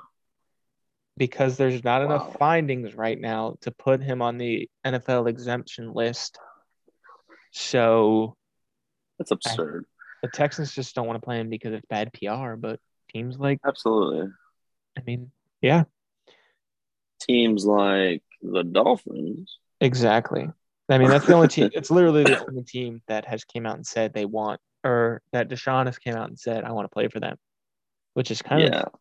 because there's not enough Wow. findings right now to put him on the NFL exemption list. So That's absurd. the Texans just don't want to play him because it's bad PR. But teams like, Absolutely. I mean, yeah, Teams like the Dolphins. exactly. I mean, that's the only team. It's literally the only team that has came out and said they want, or that Deshaun has came out and said I want to play for them, which is kind Yeah. of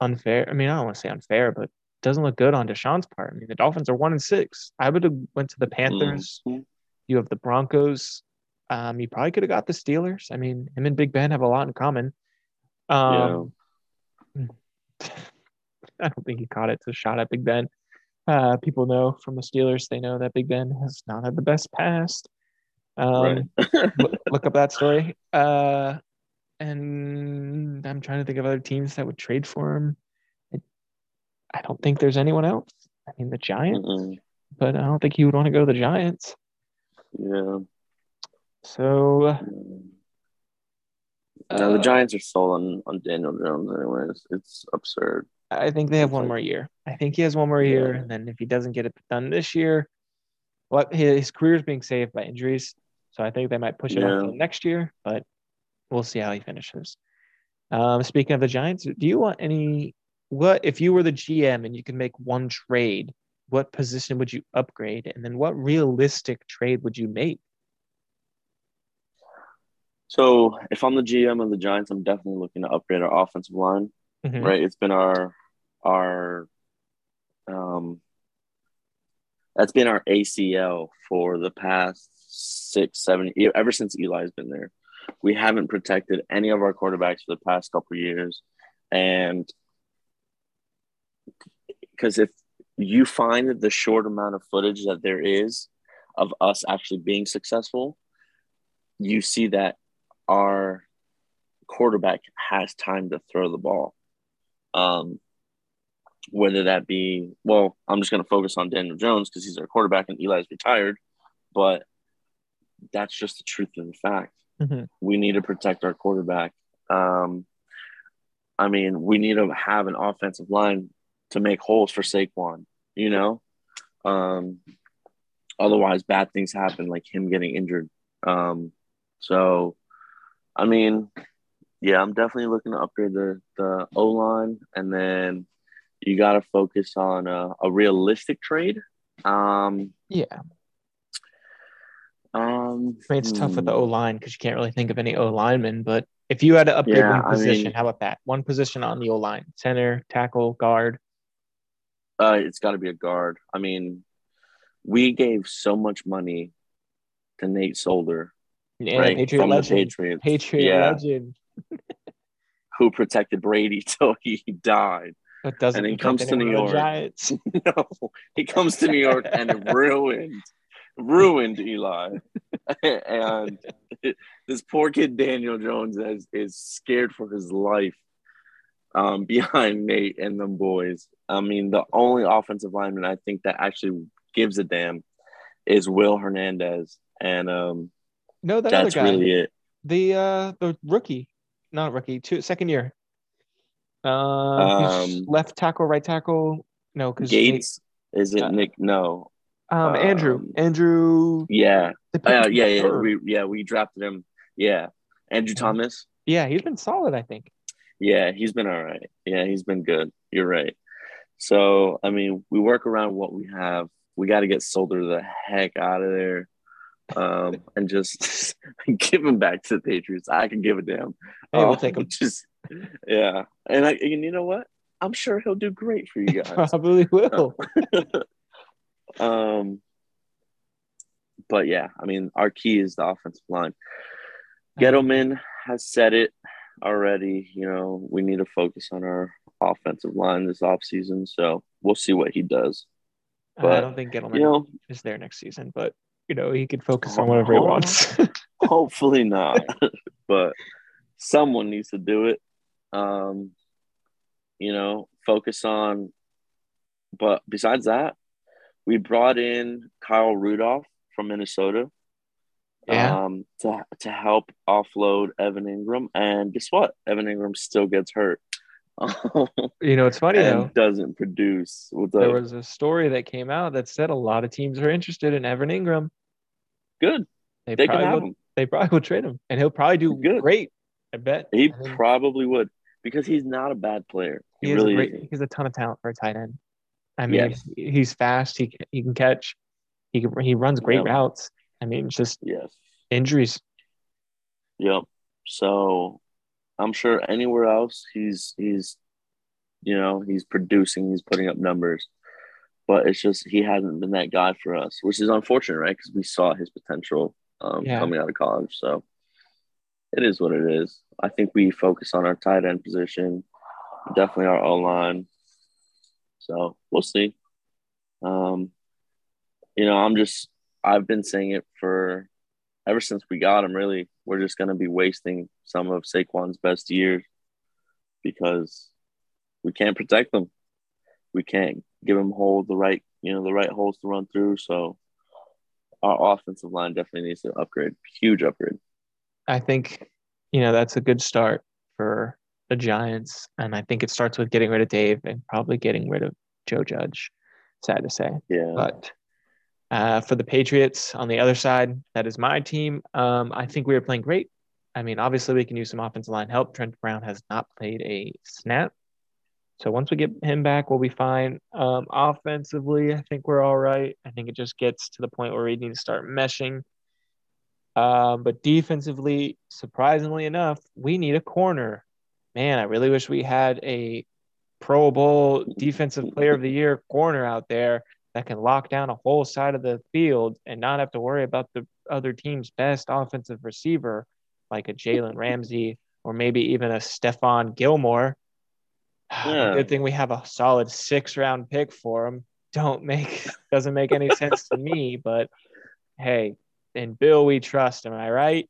unfair. I mean, I don't want to say unfair, but doesn't look good on Deshaun's part. I mean, the Dolphins are one and six. I would have went to the Panthers. Mhm. You have the Broncos. Um, you probably could have got the Steelers. I mean, him and Big Ben have a lot in common. Um, I don't think he caught it to shot at Big Ben. Uh, people know from the Steelers, they know that Big Ben has not had the best past. Um, right. look, look up that story. Uh, and I'm trying to think of other teams that would trade for him. I, I don't think there's anyone else. I mean, the Giants, Mm-mm. but I don't think he would want to go to the Giants. Yeah. So uh, No, the uh, Giants are sold on, on Daniel Jones, anyways. It's absurd. I think they have one more year. I think he has one more year, and then if he doesn't get it done this year, what his, his career is being saved by injuries. So I think they might push it Yeah. until next year, but we'll see how he finishes. Um, speaking of the Giants, do you want any? What if you were the GM and you could make one trade? What position would you upgrade, and then what realistic trade would you make? So if I'm the GM of the Giants, I'm definitely looking to upgrade our offensive line. Mhm. Right. It's been our our um that's been our ACL for the past six, seven ever since Eli's been there. We haven't protected any of our quarterbacks for the past couple of years. And because if you find that the short amount of footage that there is of us actually being successful, you see that our quarterback has time to throw the ball. Um, whether that be, well, I'm just going to focus on Daniel Jones because he's our quarterback and Eli's retired, but that's just the truth of the fact. Mhm. We need to protect our quarterback. Um, I mean, we need to have an offensive line to make holes for Saquon, you know? Um, otherwise, bad things happen, like him getting injured. Um, so, I mean, yeah, I'm definitely looking to upgrade the the O line, and then you got to focus on a, a realistic trade. Um, Yeah, um, I mean it's tough with the hmm. O line because you can't really think of any O linemen. But if you had to upgrade Yeah, one I position, mean- how about that? One position on the O line: center, tackle, guard. Uh, it's got to be a guard. I mean, we gave so much money to Nate Solder, Yeah, right, Patriot from legend. the Patriots, Patriot Yeah. legend. who protected Brady till he died. But doesn't And he comes to New York. Giants. no, he comes to New York and it ruined, ruined Eli. and this poor kid Daniel Jones is, is scared for his life um, behind Nate and them boys. I mean, the only offensive lineman I think that actually gives a damn is Will Hernandez, and um, No, that other that's guy, really it. the uh, the rookie, not rookie, two second year. Uh, Um, left tackle, right tackle. No, because Gates is it uh, Nick? No, Um, Andrew, um, Andrew. yeah, uh, yeah, yeah. We yeah we drafted him. Yeah, Andrew. Thomas. yeah, he's been solid. I think. Yeah, he's been all right. Yeah, he's been good. You're right. So, I mean, we work around what we have. We got to get Solder the heck out of there um, and just give him back to the Patriots. I can give a damn. Hey, we'll Um, take him. Just, yeah. And, I, and you know what? I'm sure he'll do great for you guys. Probably will. um, but yeah, I mean, our key is the offensive line. Gettleman has said it already. You know, we need to focus on our offensive line this offseason. So we'll see what he does. But, I don't think Gettleman you know, is there next season, but you know he can focus on whatever he wants. hopefully not, but someone needs to do it. Um, you know, focus on. But besides that, we brought in Kyle Rudolph from Minnesota. Yeah. Um, to to help offload Evan Engram, and guess what? Evan Engram still gets hurt. you know, it's funny though. Doesn't produce. What's there up? was a story that came out that said a lot of teams are interested in Evan Engram. Good. They, They can probably have will, him. they probably will trade him, and he'll probably do Good. great. I bet He I mean, probably would because he's not a bad player. He, he, really is a great, isn't. he has a ton of talent for a tight end. I mean, Yes. he's fast. He can- he can catch. He can, he runs great Yeah. routes. I mean, it's just Yes. injuries. Yep. So I'm sure anywhere else he's he's you know, he's producing, he's putting up numbers. But it's just he hasn't been that guy for us, which is unfortunate, right? Because we saw his potential um, Yeah. coming out of college. So it is what it is. I think we focus on our tight end position, definitely our O line. So we'll see. Um, you know, I'm just I've been saying it for ever since we got him. Really, we're just going to be wasting some of Saquon's best years because we can't protect them. We can't give him hold the right, you know, the right holes to run through. So our offensive line definitely needs to upgrade, huge upgrade. I think, you know, that's a good start for the Giants. And I think it starts with getting rid of Dave and probably getting rid of Joe Judge. Sad to say. Yeah, But uh, for the Patriots on the other side, that is my team. Um, I think we are playing great. I mean, obviously, we can use some offensive line help. Trent Brown has not played a snap. So once we get him back, we'll be fine. Um, offensively, I think we're all right. I think it just gets to the point where we need to start meshing. Um, but defensively, surprisingly enough, we need a corner. Man, I really wish we had a Pro Bowl defensive player of the year corner out there that can lock down a whole side of the field and not have to worry about the other team's best offensive receiver like a Jalen Ramsey or maybe even a Stephon Gilmore. Yeah. Good thing we have a solid six round pick for him. Don't make doesn't make any sense to me, but hey, in Bill we trust. Am I right?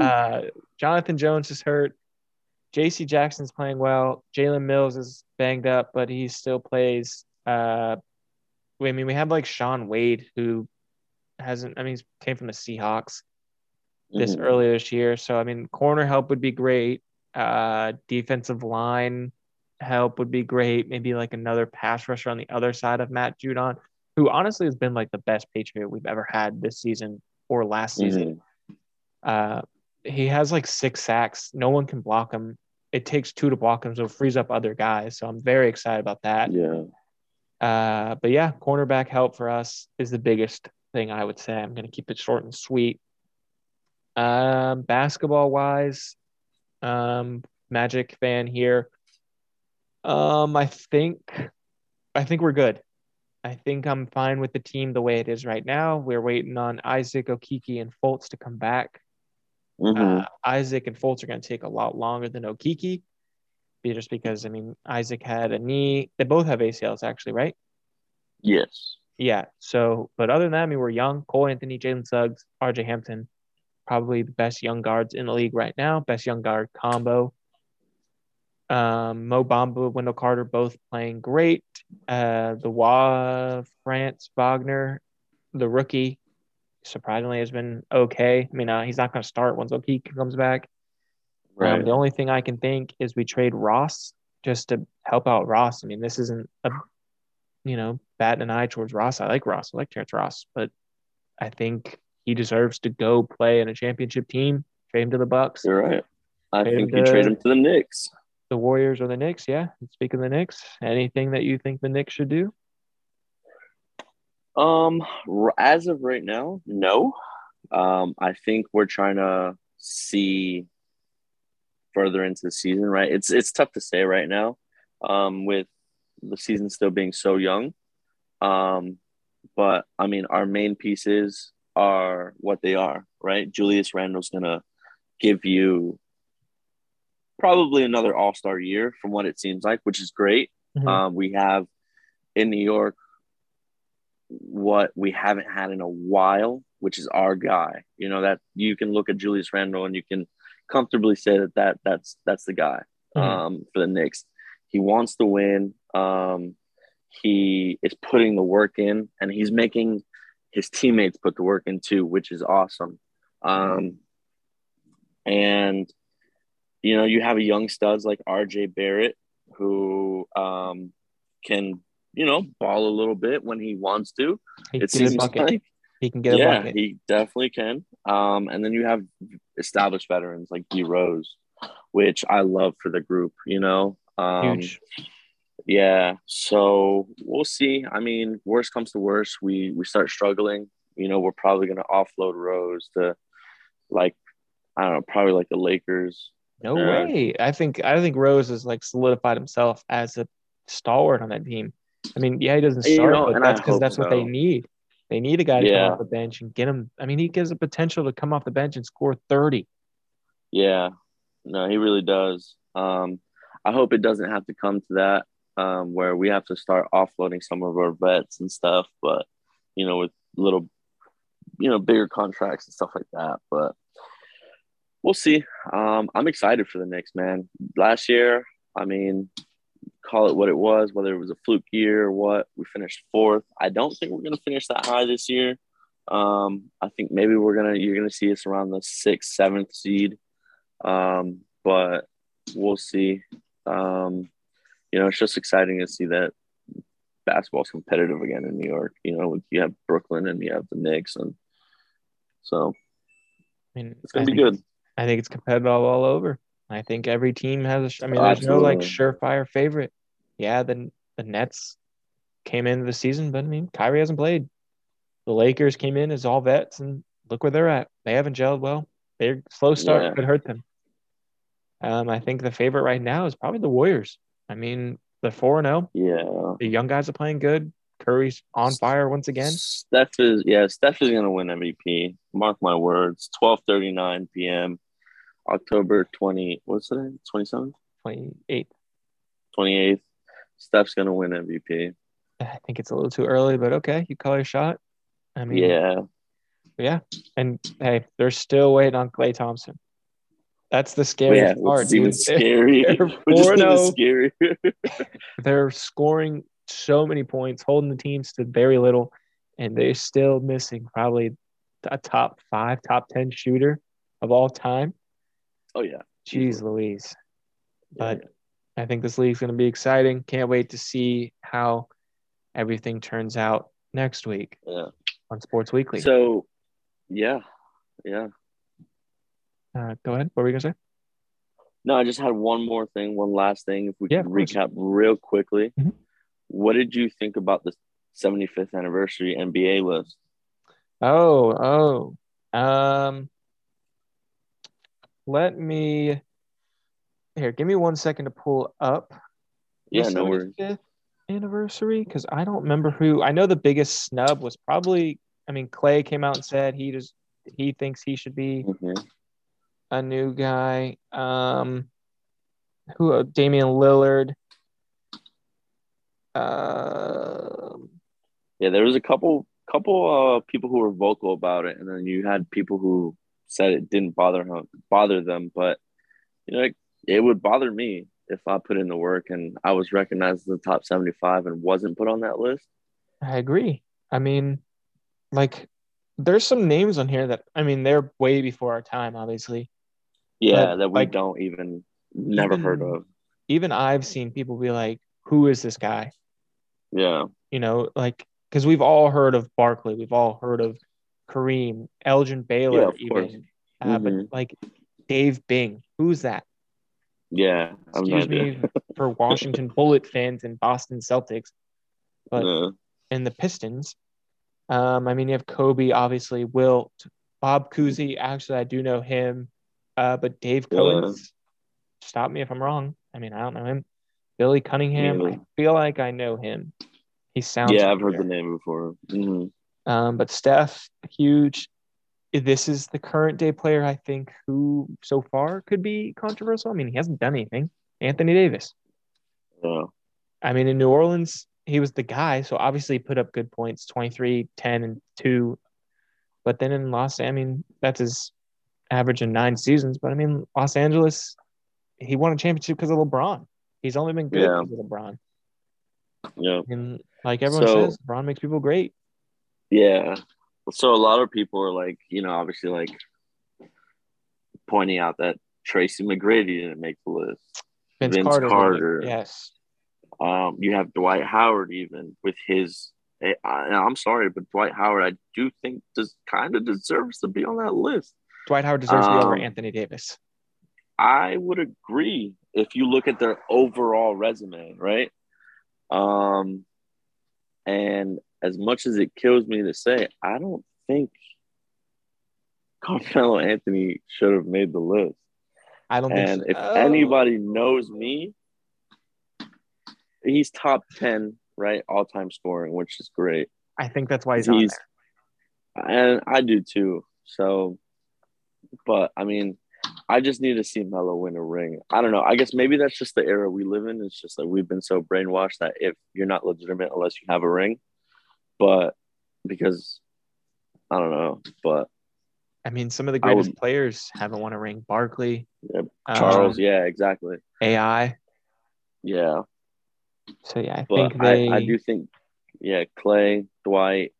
uh, Jonathan Jones is hurt. J.C. Jackson's playing well. Jalen Mills is banged up, but he still plays. Uh, I mean, we have like Shaun Wade, who hasn't. I mean, he came from the Seahawks this Mhm. earlier this year. So I mean, corner help would be great. Uh, defensive line help would be great. Maybe like another pass rusher on the other side of Matt Judon, who honestly has been like the best Patriot we've ever had this season or last season. Uh, he has like six sacks. No one can block him. It takes two to block him, so it frees up other guys. So I'm very excited about that. Yeah. Uh, but yeah, cornerback help for us is the biggest thing I would say. I'm going to keep it short and sweet. Um, basketball wise, um, Magic fan here. Um, I think, I think we're good. I think I'm fine with the team the way it is right now. We're waiting on Isaac, Okeke, and Fultz to come back. Mhm. Uh, Isaac and Fultz are going to take a lot longer than Okeke, just because I mean Isaac had a knee. They both have ACLs actually, right? yes. Yeah. So, but other than that, I mean, we're young. Cole Anthony, Jalen Suggs, RJ Hampton, probably the best young guards in the league right now. Best young guard combo. Um, Mo Bamba, Wendell Carter, both playing great. Uh, the Wa Franz Wagner, the rookie, surprisingly has been okay. I mean, uh, he's not going to start once Okeke comes back. Right. Um, the only thing I can think is we trade Ross just to help out Ross. I mean, this isn't a, you know, batting an eye towards Ross. I like Ross. I like Terrence Ross, but I think he deserves to go play in a championship team. Trade him to the Bucks, You're right. I Trade think you to- trade him to the Knicks. the Warriors, or the Knicks. Yeah. Speaking of the Knicks, anything that you think the Knicks should do? Um, as of right now, no. Um, I think we're trying to see further into the season, right? It's it's tough to say right now, um, with the season still being so young. Um, but I mean, our main pieces are what they are, right? Julius Randle's gonna give you probably another All Star year from what it seems like, which is great. Mhm. Um, we have in New York what we haven't had in a while, which is our guy. You know that you can look at Julius Randle and you can comfortably say that, that that's that's the guy Mhm. um, for the Knicks. He wants to win. Um, he is putting the work in, and he's making his teammates put the work in too, which is awesome. Um, and you know, you have a young studs like RJ Barrett who um, can, you know, ball a little bit when he wants to. He It can get a seems like, He can get yeah, he definitely can. Um, and then you have established veterans like D Rose, which I love for the group. You know, um, Huge. Yeah. So we'll see. I mean, worst comes to worst, we we start struggling. You know, we're probably gonna offload Rose to like I don't know, probably like the Lakers. No Yeah. way. I think I think Rose has like solidified himself as a stalwart on that team. I mean, yeah, he doesn't You start, know, but that's because that's what they need. They need a guy to Yeah. come off the bench and get him. I mean, he gives the potential to come off the bench and score 30. Yeah, no, he really does. Um, I hope it doesn't have to come to that um, where we have to start offloading some of our vets and stuff. But you know, with little, you know, bigger contracts and stuff like that. But we'll see. Um, I'm excited for the Knicks, man. Last year, I mean, call it what it was, whether it was a fluke year or what. We finished fourth. I don't think we're gonna finish that high this year. Um, I think maybe we're gonna you're gonna see us around the sixth, seventh seed. Um, but we'll see. Um, you know, it's just exciting to see that basketball's competitive again in New York. You know, you have Brooklyn and you have the Knicks, and so I mean, it's gonna I be good. I think it's competitive all over. I think every team has A, I mean, there's no like surefire favorite. Yeah, the the Nets came into the season, but I mean, Kyrie hasn't played. The Lakers came in as all vets, and look where they're at. They haven't gelled well. Their slow start Yeah. could hurt them. Um, I think the favorite right now is probably the Warriors. I mean, the four and zero. Yeah. The young guys are playing good. Curry's on fire once again. Steph is yeah, Steph is gonna win MVP. Mark my words. Twelve thirty nine p.m. October twenty. What's it? Twenty seventh, Twenty eight. twenty eighth. Steph's gonna win MVP. I think it's a little too early, but okay, you call your shot. I mean, Yeah, Yeah. And hey, they're still waiting on Klay Thompson. That's the scary yeah. part. Even scary. they're even 4-0. scary. They're scoring so many points, holding the teams to very little, and they're still missing probably a top five, top 10 shooter of all time. oh yeah. Jeez Louise. But Yeah. I think this league's going to be exciting. Can't wait to see how everything turns out next week yeah. on Sports Weekly. So, yeah, yeah. Uh, go ahead. What were you going to say? No, I just had one more thing, one last thing. If we Yeah, course. recap real quickly, Mhm. what did you think about the 75th anniversary NBA list? Oh, oh. Um let me here, give me one second to pull up the Yeah, no worries. 75th anniversary because I don't remember who I know the biggest snub was probably I mean Klay came out and said he just he thinks he should be Mhm. A new guy. Um who uh, Damian Lillard. Um Yeah, there was a couple couple uh people who were vocal about it, and then you had people who said it didn't bother him, bother them, but you know, it, it would bother me if I put in the work and I was recognized as the top 75 and wasn't put on that list. I agree. I mean, like, there's some names on here that I mean they're way before our time, obviously. Yeah, But, that we like, don't even never even- heard of. Even I've seen people be like, "Who is this guy?" Yeah, You know, like because we've all heard of Barkley, we've all heard of Kareem, Elgin Baylor, Yeah, even. Uh, Mhm. But like Dave Bing, who's that? yeah. I have no Excuse me for Washington Bullet fans and Boston Celtics. but- Yeah. and the Pistons. Um, I mean, you have Kobe, obviously, Wilt, Bob Cousy. Actually, I do know him, uh, but Dave Yeah. Stop me if I'm wrong. I mean, I don't know him. Billy Cunningham. I feel like I know him. He sounds. Yeah, I've heard the name before. Mhm. Um, but Steph, huge. This is the current day player I think who so far could be controversial. I mean, he hasn't done anything. Anthony Davis. Yeah. I mean, in New Orleans, he was the guy, so obviously he put up good points 23, 10, and 2. But then in Los I mean, that's his average in nine seasons. But I mean, Los Angeles, he won a championship because of LeBron. He's only been good Yeah. because of LeBron. Yeah. And like everyone So- says, LeBron makes people great. Yeah. So a lot of people are like, you know, obviously like pointing out that Tracy McGrady didn't make the list. Vince, Vince Carter. Carter. Yes. Um, you have Dwight Howard even with his. I, I'm sorry, but Dwight Howard, I do think does kind of deserves to be on that list. Dwight Howard deserves to be over Um, Anthony Davis. I would agree if you look at their overall resume, right? Um, and as much as it kills me to say, I don't think Carmelo Anthony should have made the list. I don't And think if. Oh. anybody knows me, he's top 10, right? All time scoring, which is great. I think that's why he's, on He's- there. And I do too. So, but I mean, I just need to see Melo win a ring. I don't know. I guess maybe that's just the era we live in. It's just like we've been so brainwashed that if you're not legitimate unless you have a ring, but because I don't know, but I mean, some of the greatest would- players haven't won a ring. Barkley, Yep. um, Charles, yeah, exactly, AI. yeah. So yeah, I But think they. I, I do think, yeah, Klay, Dwight,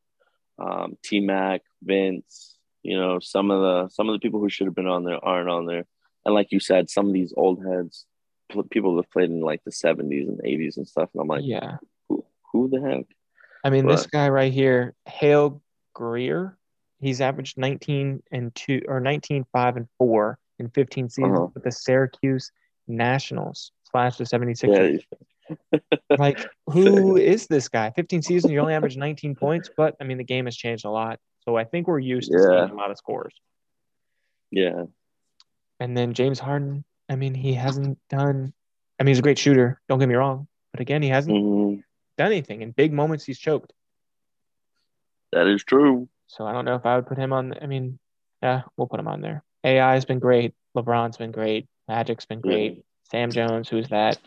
um, T Mac, Vince, you know, some of the some of the people who should have been on there aren't on there. And like you said, some of these old heads, people that played in like the seventies and eighties and stuff. And I'm like, yeah, who, who the heck? I mean, this guy right here, Hal Greer, he's averaged 19 and two or 19, five and four in 15 seasons Uh-huh. with the Syracuse Nationals slash the 76ers. Yeah, Like, who is this guy? 15 seasons, you only average 19 points, but I mean, the game has changed a lot. So I think we're used to Yeah. seeing a lot of scores. yeah, And then James Harden, I mean, he hasn't done, I mean, he's a great shooter. Don't get me wrong. But again, he hasn't Mhm. done anything. In big moments, he's choked. that is true. So I don't know if I would put him on. I mean, yeah, we'll put him on there. AI has been great. LeBron's been great. Magic's been great. Sam Jones, who's that?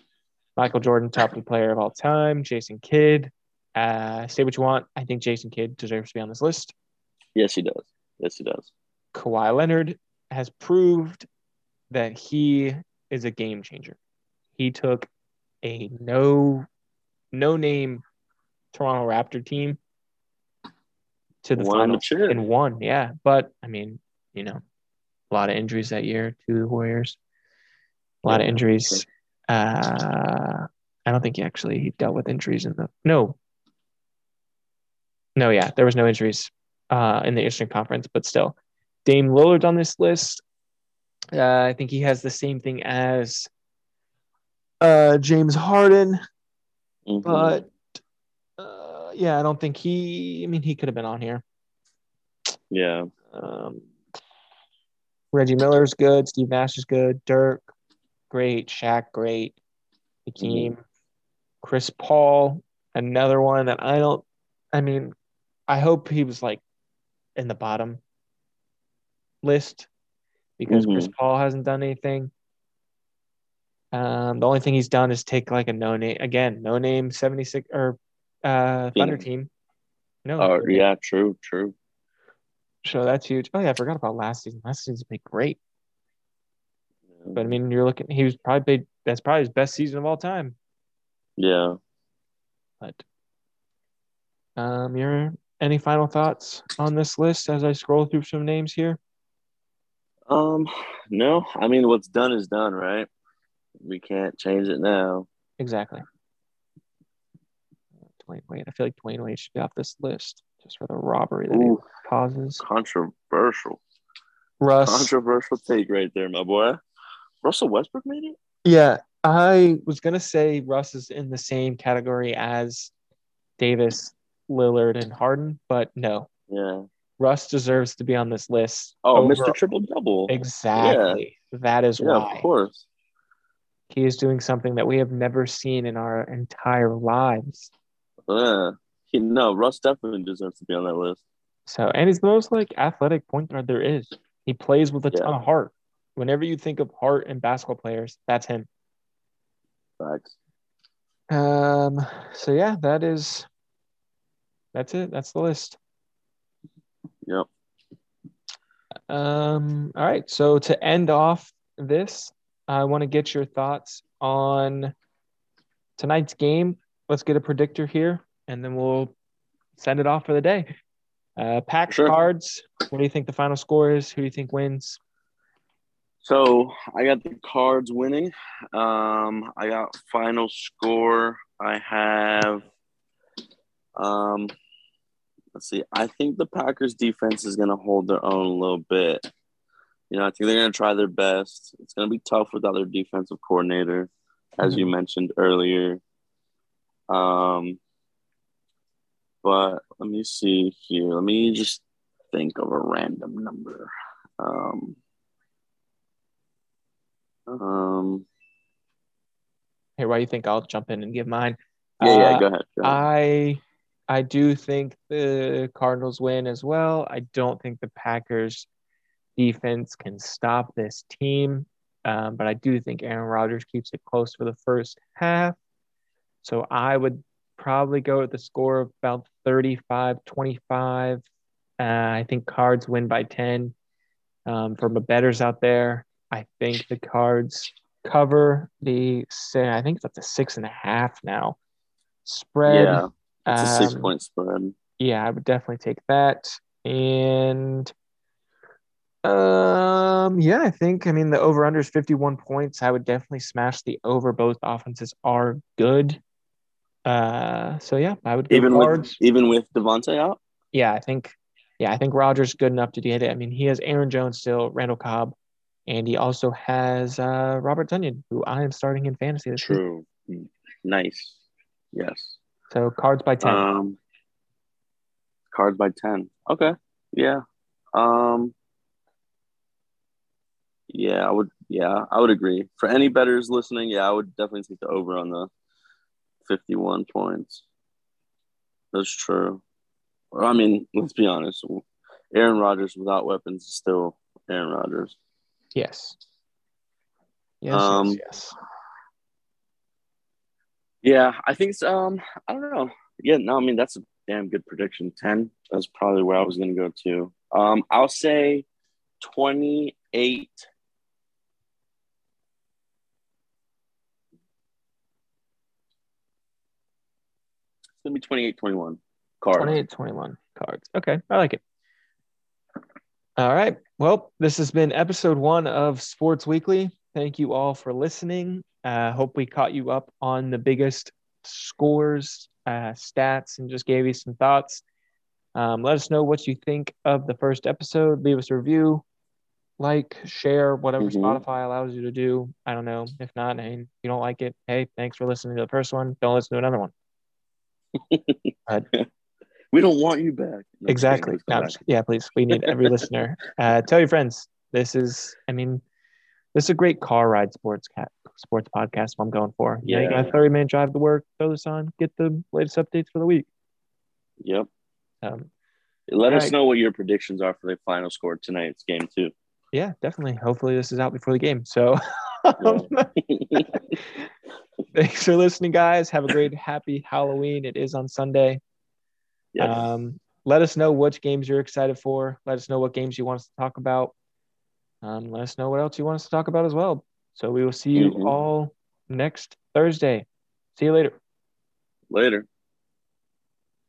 Michael Jordan, top three player of all time. Jason Kidd. Uh, say what you want. I think Jason Kidd deserves to be on this list. Yes, he does. Yes, he does. Kawhi Leonard has proved that he is a game changer. He took a no no name Toronto Raptor team to the finals and won. Yeah, but I mean, you know, a lot of injuries that year to the Warriors. A lot of injuries. Uh, I don't think he actually he dealt with injuries in the no. No, yeah, there was no injuries uh, in the Eastern Conference, but still, Dame Lillard on this list. Uh, I think he has the same thing as uh, James Harden, Mhm. but uh, yeah, I don't think he. I mean, he could have been on here. yeah, Um, Reggie Miller's good. Steve Nash is good. Dirk, great. Shaq, great. Hakeem, Chris Paul, another one that I don't. I mean, I hope he was like in the bottom list because Chris Mhm. Paul hasn't done anything. Um, the only thing he's done is take like a no name again, no name seventy six or uh Thunder Phoenix. team. No, oh yeah, true, true. so that's huge. Oh yeah, I forgot about last season. Last season's been great. But I mean, you're looking. He was probably played, that's probably his best season of all time. yeah. But um, your any final thoughts on this list as I scroll through some names here? Um, no, I mean what's done is done, right? We can't change it now. Exactly. Dwyane Wade. I feel like Dwyane Wade should be off this list just for the robbery that Ooh, he causes. controversial. Russ. Controversial take right there, my boy. Russell Westbrook made it? Yeah, I was gonna say Russ is in the same category as Davis, Lillard, and Harden, but no, Yeah. Russ deserves to be on this list. Oh, over- Mr. Triple Double. Exactly. That is Yeah, why. of course. he is doing something that we have never seen in our entire lives. Uh, he, no, Russ definitely deserves to be on that list. So, and he's the most like athletic point guard there is. He plays with a Yeah. ton of heart. Whenever you think of heart and basketball players, that's him. Facts. Um. So yeah, that is. That's it. That's the list. Yep. Um. All right. So to end off this, I want to get your thoughts on tonight's game. Let's get a predictor here, and then we'll send it off for the day. Uh, pack Sure. cards. What do you think the final score is? Who do you think wins? So I got the cards winning. Um, I got final score. I have. Um, let's see. I think the Packers defense is going to hold their own a little bit. You know, I think they're going to try their best. It's going to be tough without their defensive coordinator, as you mentioned earlier. Um, but let me see here. Let me just think of a random number. Um, um, Here, why do you think I'll jump in and give mine? yeah, yeah, Uh, go ahead. Go ahead. I I do think the Cardinals win as well. I don't think the Packers defense can stop this team. Um, but I do think Aaron Rodgers keeps it close for the first half. So I would probably go with the score of about 35 25. Uh, I think Cards win by 10. Um, for my betters out there, I think the Cards cover the, say, I think it's up to six and a half now. Spread. yeah, it's a six um, point spread. yeah, I would definitely take that. And um, yeah, I think I mean the over under is 51 points. I would definitely smash the over. Both offenses are good. Uh, so yeah, I would go Even with cards. even with Davante out. yeah, I think yeah, I think Rodgers good enough to get it. I mean, he has Aaron Jones still, Randall Cobb, and he also has uh Robert Tonyan, who I am starting in fantasy this week. True. Nice. Yes. So cards by 10. Um, cards by ten. Okay. Yeah. Um. Yeah, I would. Yeah, I would agree. For any betters listening, yeah, I would definitely take the over on the fifty-one points. That's true. Or, I mean, let's be honest. Aaron Rodgers without weapons is still Aaron Rodgers. yes. Yes, Um, yes, yes. Yeah, I think it's, um I don't know. Yeah, no, I mean that's a damn good prediction. Ten. That's probably where I was gonna go to. Um, I'll say twenty-eight. It's gonna be 28 21. Cards. 28 21 cards. Okay, I like it. All right. Well, this has been episode one of Sports Weekly. Thank you all for listening. Uh, hope we caught you up on the biggest scores, uh, stats, and just gave you some thoughts. Um, let us know what you think of the first episode. Leave us a review, like, share, whatever Mhm. Spotify allows you to do. I don't know. If not, and you don't like it, hey, thanks for listening to the first one. Don't listen to another one. We don't want you back. No, Exactly. No, back. yeah, please. We need every listener. Uh, tell your friends. This is, I mean, this is a great car ride sports cat sports podcast. What I'm going for. Yeah, you got a 30 minute drive to work. Throw this on. Get the latest updates for the week. Yep. Um, Let us know what your predictions are for the final score tonight's game too. yeah, definitely. Hopefully, this is out before the game. So, um, thanks for listening, guys. Have a great, happy Halloween. It is on Sunday. yes. Um, let us know which games you're excited for. Let us know what games you want us to talk about. Um, let us know what else you want us to talk about as well. So we will see you Mhm. all next Thursday. See you later. Later.